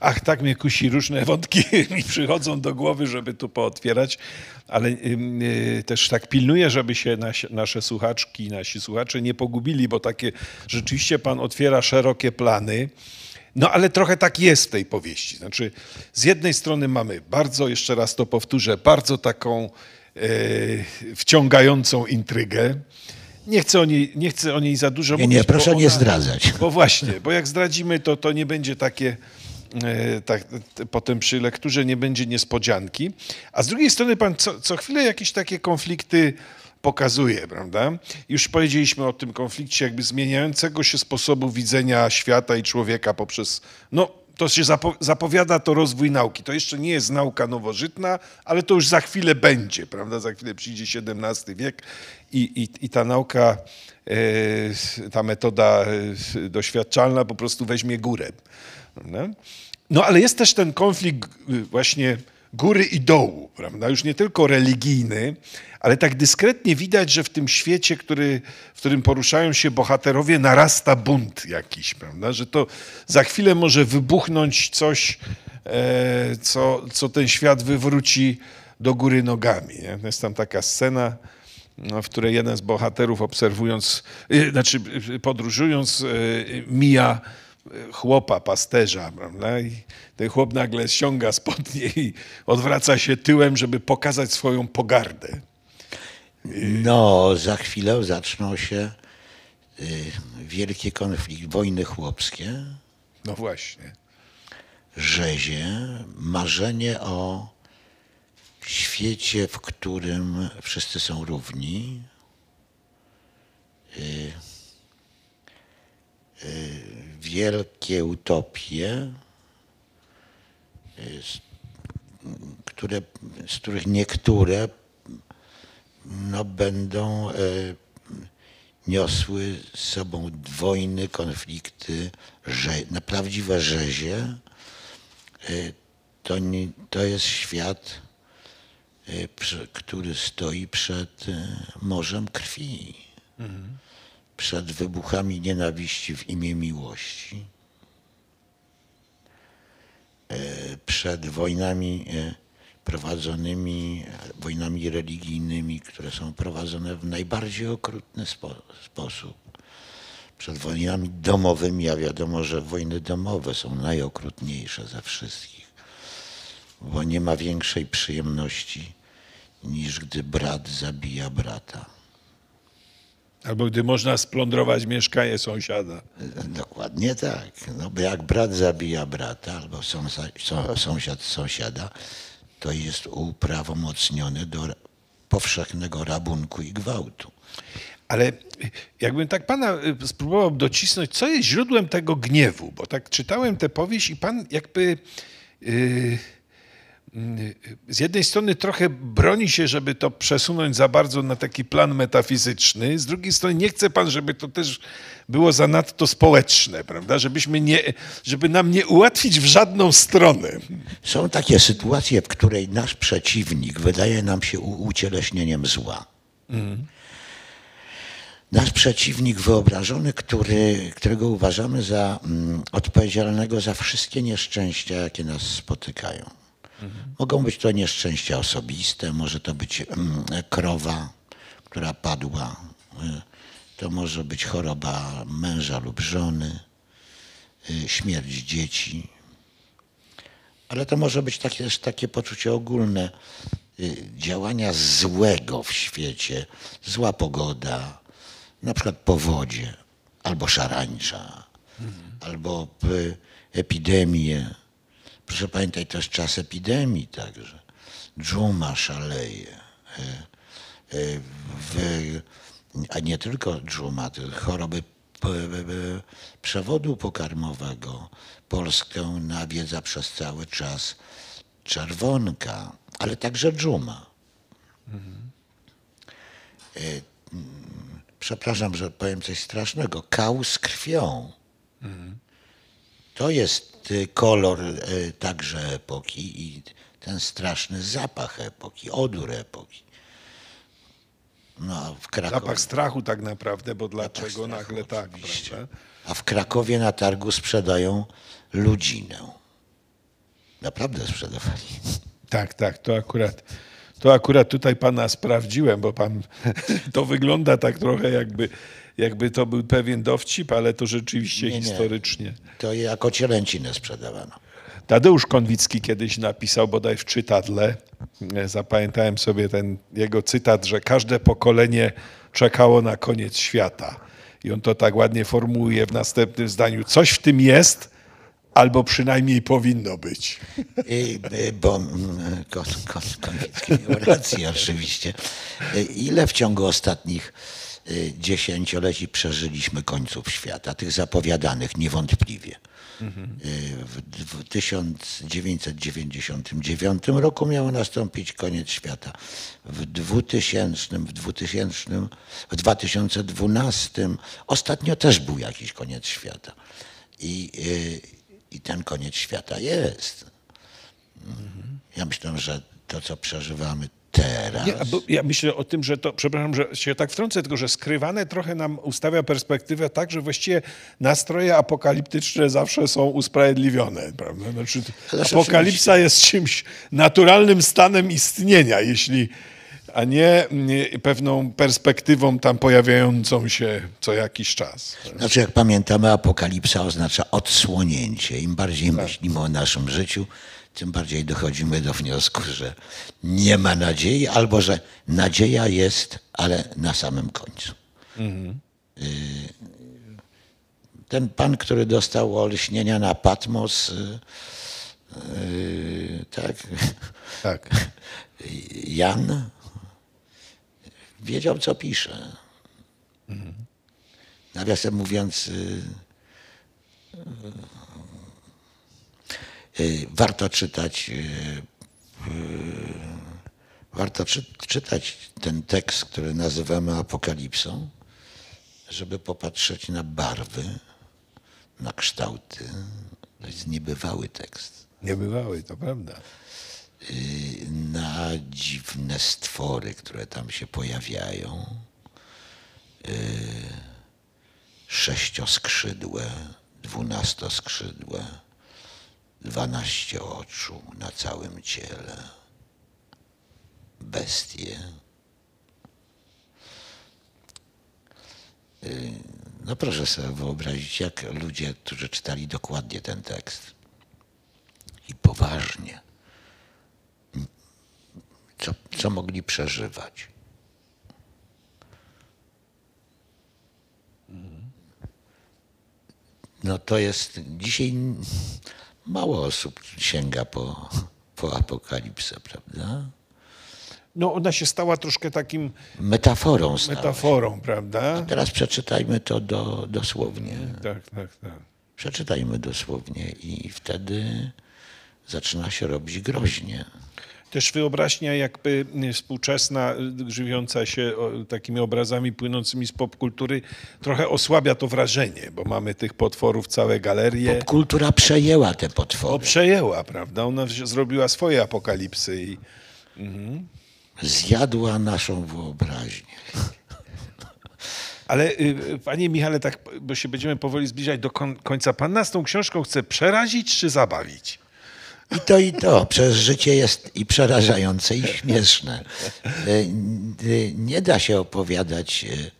Ach, tak mnie kusi, różne wątki mi przychodzą do głowy, żeby tu pootwierać, ale ym, y, też tak pilnuję, żeby się nasi, nasze słuchaczki, nasi słuchacze nie pogubili, bo takie rzeczywiście pan otwiera szerokie plany. No ale trochę tak jest w tej powieści. Znaczy, z jednej strony mamy bardzo, jeszcze raz to powtórzę, bardzo taką e, wciągającą intrygę. Nie chcę, o niej, nie chcę o niej za dużo Nie, mówić. nie, proszę bo nie ona- zdradzać. bo właśnie, bo jak zdradzimy, to, to nie będzie takie, tak, t- potem przy lekturze nie będzie niespodzianki. A z drugiej strony pan co, co chwilę jakieś takie konflikty pokazuje, prawda? Już powiedzieliśmy o tym konflikcie jakby zmieniającego się sposobu widzenia świata i człowieka poprzez, no to się zapo- zapowiada to rozwój nauki. To jeszcze nie jest nauka nowożytna, ale to już za chwilę będzie, prawda? Za chwilę przyjdzie XVII wiek i, i, i ta nauka, e, ta metoda e, doświadczalna po prostu weźmie górę. No ale jest też ten konflikt y, właśnie góry i dołu, prawda? Już nie tylko religijny, ale tak dyskretnie widać, że w tym świecie, który, w którym poruszają się bohaterowie, narasta bunt jakiś, prawda? Że to za chwilę może wybuchnąć coś, e, co, co ten świat wywróci do góry nogami. Nie? Jest tam taka scena, no, w której jeden z bohaterów obserwując, y, znaczy y, podróżując, y, mija chłopa, pasterza, prawda? I ten chłop nagle ściąga spodnie i odwraca się tyłem, żeby pokazać swoją pogardę. No, za chwilę zaczną się y, wielkie konflikty, wojny chłopskie, No właśnie. rzezie, marzenie o świecie, w którym wszyscy są równi. Wielkie utopie, y, z, które, z których niektóre no, będą e, niosły z sobą wojny, konflikty, rze, na prawdziwe rzezie. E, to, nie, to jest świat, e, przy, który stoi przed e, morzem krwi, przed wybuchami nienawiści w imię miłości, e, przed wojnami e, prowadzonymi, e, wojnami religijnymi, które są prowadzone w najbardziej okrutny spo, sposób. Przed wojnami domowymi, a wiadomo, że wojny domowe są najokrutniejsze ze wszystkich, bo nie ma większej przyjemności niż gdy brat zabija brata. Albo gdy można splądrować mieszkanie sąsiada. Dokładnie tak. No bo jak brat zabija brata albo sąsiad sąsiada, to jest uprawomocniony do powszechnego rabunku i gwałtu. Ale jakbym tak pana y, spróbował docisnąć, co jest źródłem tego gniewu? Bo tak czytałem tę powieść i pan jakby y, y, z jednej strony trochę broni się, żeby to przesunąć za bardzo na taki plan metafizyczny, z drugiej strony nie chce pan, żeby to też było zanadto społeczne, prawda? Żebyśmy nie, żeby nam nie ułatwić w żadną stronę. Są takie sytuacje, w której nasz przeciwnik wydaje nam się ucieleśnieniem zła. Nasz przeciwnik wyobrażony, który, którego uważamy za mm, odpowiedzialnego za wszystkie nieszczęścia, jakie nas spotykają. Mogą być to nieszczęścia osobiste, może to być mm, krowa, która padła, y, to może być choroba męża lub żony, y, śmierć dzieci, ale to może być takie, też takie poczucie ogólne y, działania złego w świecie, zła pogoda, na przykład powodzie, albo szarańcza, albo y, epidemie. Proszę pamiętać, to jest czas epidemii także. Dżuma szaleje. Y, y, w, a nie tylko dżuma, choroby przewodu pokarmowego. Polskę nawiedza przez cały czas czerwonka, ale także dżuma. Mm, Przepraszam, że powiem coś strasznego. Kał z krwią. To jest y, kolor y, także epoki i ten straszny zapach epoki, odór epoki. No, w Krakowie, Zapach strachu tak naprawdę, bo dlaczego strachu, nagle tak, oczywiście. prawda? a w Krakowie na targu sprzedają ludzinę. Naprawdę sprzedawali. Tak, tak, to akurat, to akurat tutaj pana sprawdziłem, bo pan, to wygląda tak trochę jakby, jakby to był pewien dowcip, ale to rzeczywiście Nie, nie. historycznie. To jako cielęcinę sprzedawano. Tadeusz Konwicki kiedyś napisał bodaj w czytadle, zapamiętałem sobie ten jego cytat, że każde pokolenie czekało na koniec świata. I on to tak ładnie formułuje w następnym zdaniu. Coś w tym jest, albo przynajmniej powinno być. I, y, bo mm, kon, kon, Konwicki miał rację oczywiście. Y, Ile w ciągu ostatnich dziesięcioleci przeżyliśmy końców świata, tych zapowiadanych niewątpliwie. Y, W dw- 1999 roku miał nastąpić koniec świata. W 2000, w 2000, w 2012 ostatnio też był jakiś koniec świata. I, y, i ten koniec świata jest. Ja myślę, że to, co przeżywamy teraz, Nie, bo ja myślę o tym, że to, przepraszam, że się tak wtrącę, tylko że skrywane trochę nam ustawia perspektywę tak, że właściwie nastroje apokaliptyczne zawsze są usprawiedliwione. Prawda? Znaczy, Ależ apokalipsa jest czymś naturalnym stanem istnienia, jeśli, a nie, nie pewną perspektywą tam pojawiającą się co jakiś czas. znaczy jak pamiętamy, apokalipsa oznacza odsłonięcie. Im bardziej myślimy o naszym życiu, tym bardziej dochodzimy do wniosku, że nie ma nadziei, albo że nadzieja jest, ale na samym końcu. Y, Ten pan, który dostał olśnienia na Patmos, y, y, tak, Tak. Jan wiedział, co pisze. Nawiasem mówiąc, warto czytać, y, y, warto czy, czytać ten tekst, który nazywamy Apokalipsą, żeby popatrzeć na barwy, na kształty. To jest niebywały tekst. Niebywały, to prawda. y, na dziwne stwory, które tam się pojawiają. Y, Sześcioskrzydłe, dwunastoskrzydłe, dwanaście oczu na całym ciele. Bestie. Y, No proszę sobie wyobrazić, jak ludzie, którzy czytali dokładnie ten tekst i poważnie, co, co mogli przeżywać. No to jest dzisiaj mało osób sięga po, po apokalipsę, prawda? No ona się stała troszkę takim Metaforą stała. metaforą, prawda? Teraz przeczytajmy to do, dosłownie. Tak, tak, tak. Przeczytajmy dosłownie i wtedy zaczyna się robić groźnie. Też wyobraźnia jakby współczesna, y, żywiąca się o, takimi obrazami płynącymi z popkultury, trochę osłabia to wrażenie, bo mamy tych potworów całe galerie. Kultura przejęła te O, potwory. przejęła, prawda? Ona zrobiła swoje apokalipsy i Zjadła naszą wyobraźnię. Ale y, panie Michale, tak, bo się będziemy powoli zbliżać do końca. Pan nas tą książką chce przerazić czy zabawić? I to, i to. Przez życie jest i przerażające, i śmieszne. E, Nie da się opowiadać, e,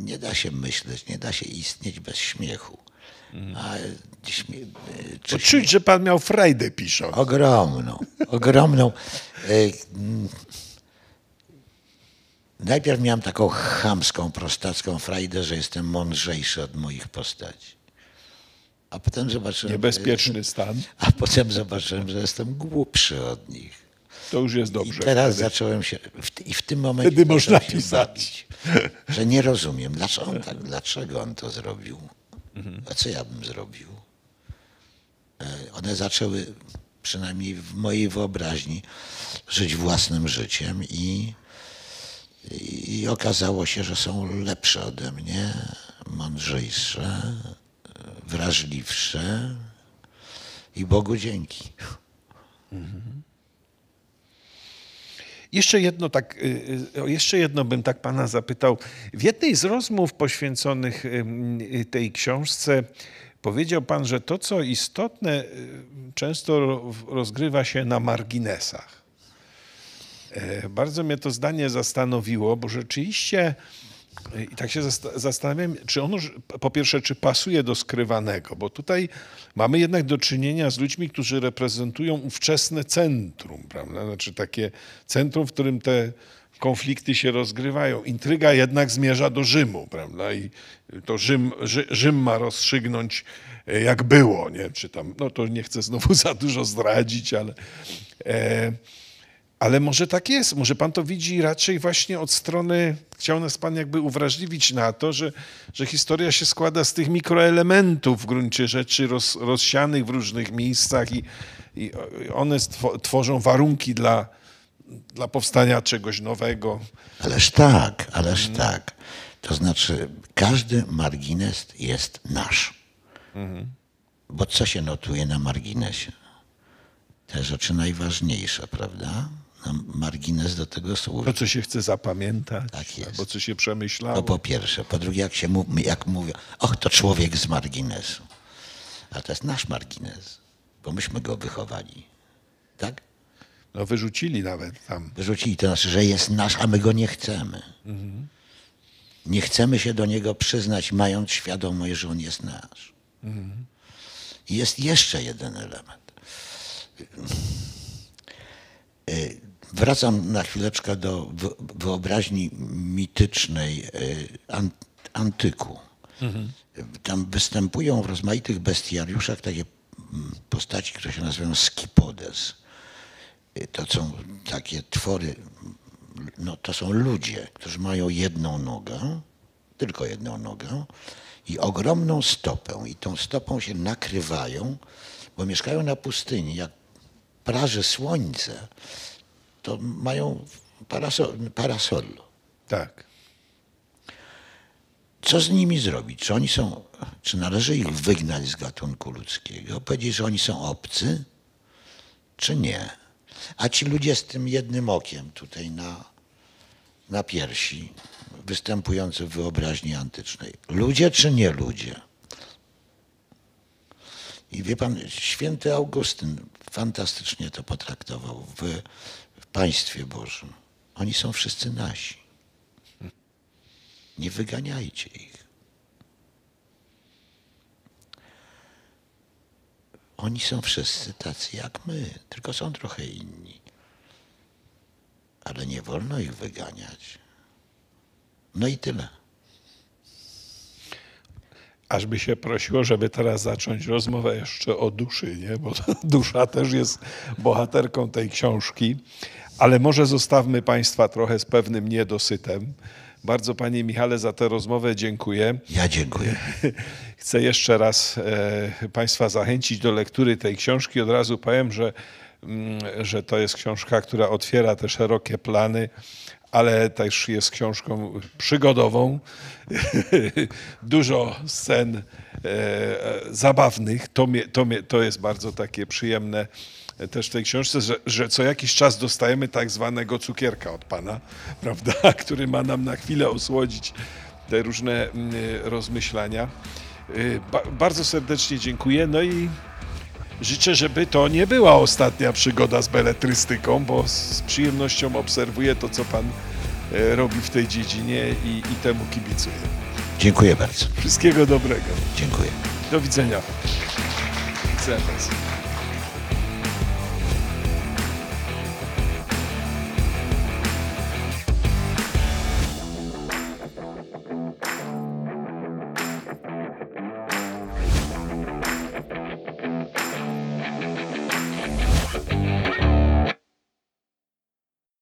nie da się myśleć, nie da się istnieć bez śmiechu. A śmie, e, czy czuć, że pan miał frajdę pisząc. Ogromną, ogromną. Najpierw miałem taką chamską, prostacką frajdę, że jestem mądrzejszy od moich postaci. A potem zobaczyłem, Niebezpieczny stan. a potem zobaczyłem, że jestem głupszy od nich. To już jest I dobrze. teraz Wtedy- zacząłem się, w, i w tym momencie Wtedy można pisać. bawić, że nie rozumiem, dlaczego on, tak, dlaczego on to zrobił, a co ja bym zrobił. E, One zaczęły, przynajmniej w mojej wyobraźni, żyć własnym życiem i, i okazało się, że są lepsze ode mnie, mądrzejsze, wrażliwsze i Bogu dzięki. Jeszcze jedno, tak, y, y, jeszcze jedno bym tak pana zapytał. W jednej z rozmów poświęconych y, tej książce powiedział pan, że to, co istotne, często ro- rozgrywa się na marginesach. E, Bardzo mnie to zdanie zastanowiło, bo rzeczywiście i tak się zasta- zastanawiam, czy ono, po pierwsze, czy pasuje do skrywanego, bo tutaj mamy jednak do czynienia z ludźmi, którzy reprezentują ówczesne centrum, prawda? Znaczy takie centrum, w którym te konflikty się rozgrywają. Intryga jednak zmierza do Rzymu, prawda? I to Rzym, Rzy, Rzym ma rozstrzygnąć, e, jak było, nie? Czy tam, no to nie chcę znowu za dużo zdradzić, ale... E, ale może tak jest, może pan to widzi raczej właśnie od strony, chciał nas pan jakby uwrażliwić na to, że, że historia się składa z tych mikroelementów w gruncie rzeczy roz, rozsianych w różnych miejscach i, i one stwo, tworzą warunki dla, dla powstania czegoś nowego. Ależ tak, ależ tak. To znaczy, każdy margines jest nasz. Bo co się notuje na marginesie? Te rzeczy najważniejsze, prawda? Na margines do tego służy. To, co się chce zapamiętać, Tak jest. albo co się przemyślało. To po pierwsze. Po drugie, jak się mu, jak mówią, och, to człowiek z marginesu. A to jest nasz margines, bo myśmy go wychowali. Tak? No, wyrzucili nawet tam. Wyrzucili. To znaczy, że jest nasz, a my go nie chcemy. Nie chcemy się do niego przyznać, mając świadomość, że on jest nasz. I jest jeszcze jeden element. Wracam na chwileczkę do wy- wyobraźni mitycznej an- antyku. Tam występują w rozmaitych bestiariuszach takie mm, postaci, które się nazywają skipodes. Y, To są takie twory, no to są ludzie, którzy mają jedną nogę, tylko jedną nogę i ogromną stopę. I tą stopą się nakrywają, bo mieszkają na pustyni. Jak praży słońce, to mają parasol. parasol. Tak. Co z nimi zrobić? Czy oni są, czy należy ich wygnać z gatunku ludzkiego? Powiedzieć, że oni są obcy, czy nie? A ci ludzie z tym jednym okiem tutaj na, na piersi, występujący w wyobraźni antycznej. Ludzie czy nie ludzie? I wie pan, święty Augustyn fantastycznie to potraktował w, w państwie Bożym. Oni są wszyscy nasi. Nie wyganiajcie ich. Oni są wszyscy tacy jak my, tylko są trochę inni. Ale nie wolno ich wyganiać. No i tyle. Aż by się prosiło, żeby teraz zacząć rozmowę jeszcze o duszy, nie? bo dusza też jest bohaterką tej książki. Ale może zostawmy Państwa trochę z pewnym niedosytem. Bardzo Panie Michale za tę rozmowę dziękuję. Ja dziękuję. Chcę jeszcze raz e, Państwa zachęcić do lektury tej książki. Od razu powiem, że, mm, że to jest książka, która otwiera te szerokie plany, ale też jest książką przygodową. Dużo scen e, e, zabawnych. To, to, to jest bardzo takie przyjemne też w tej książce, że, że co jakiś czas dostajemy tak zwanego cukierka od Pana, prawda, który ma nam na chwilę osłodzić te różne mm, rozmyślania. Y, Ba bardzo serdecznie dziękuję. No i życzę, żeby to nie była ostatnia przygoda z beletrystyką, bo z przyjemnością obserwuję to, co Pan e, robi w tej dziedzinie i, i temu kibicuję. Dziękuję bardzo. Wszystkiego dobrego. Dziękuję. Do widzenia. Widzenia.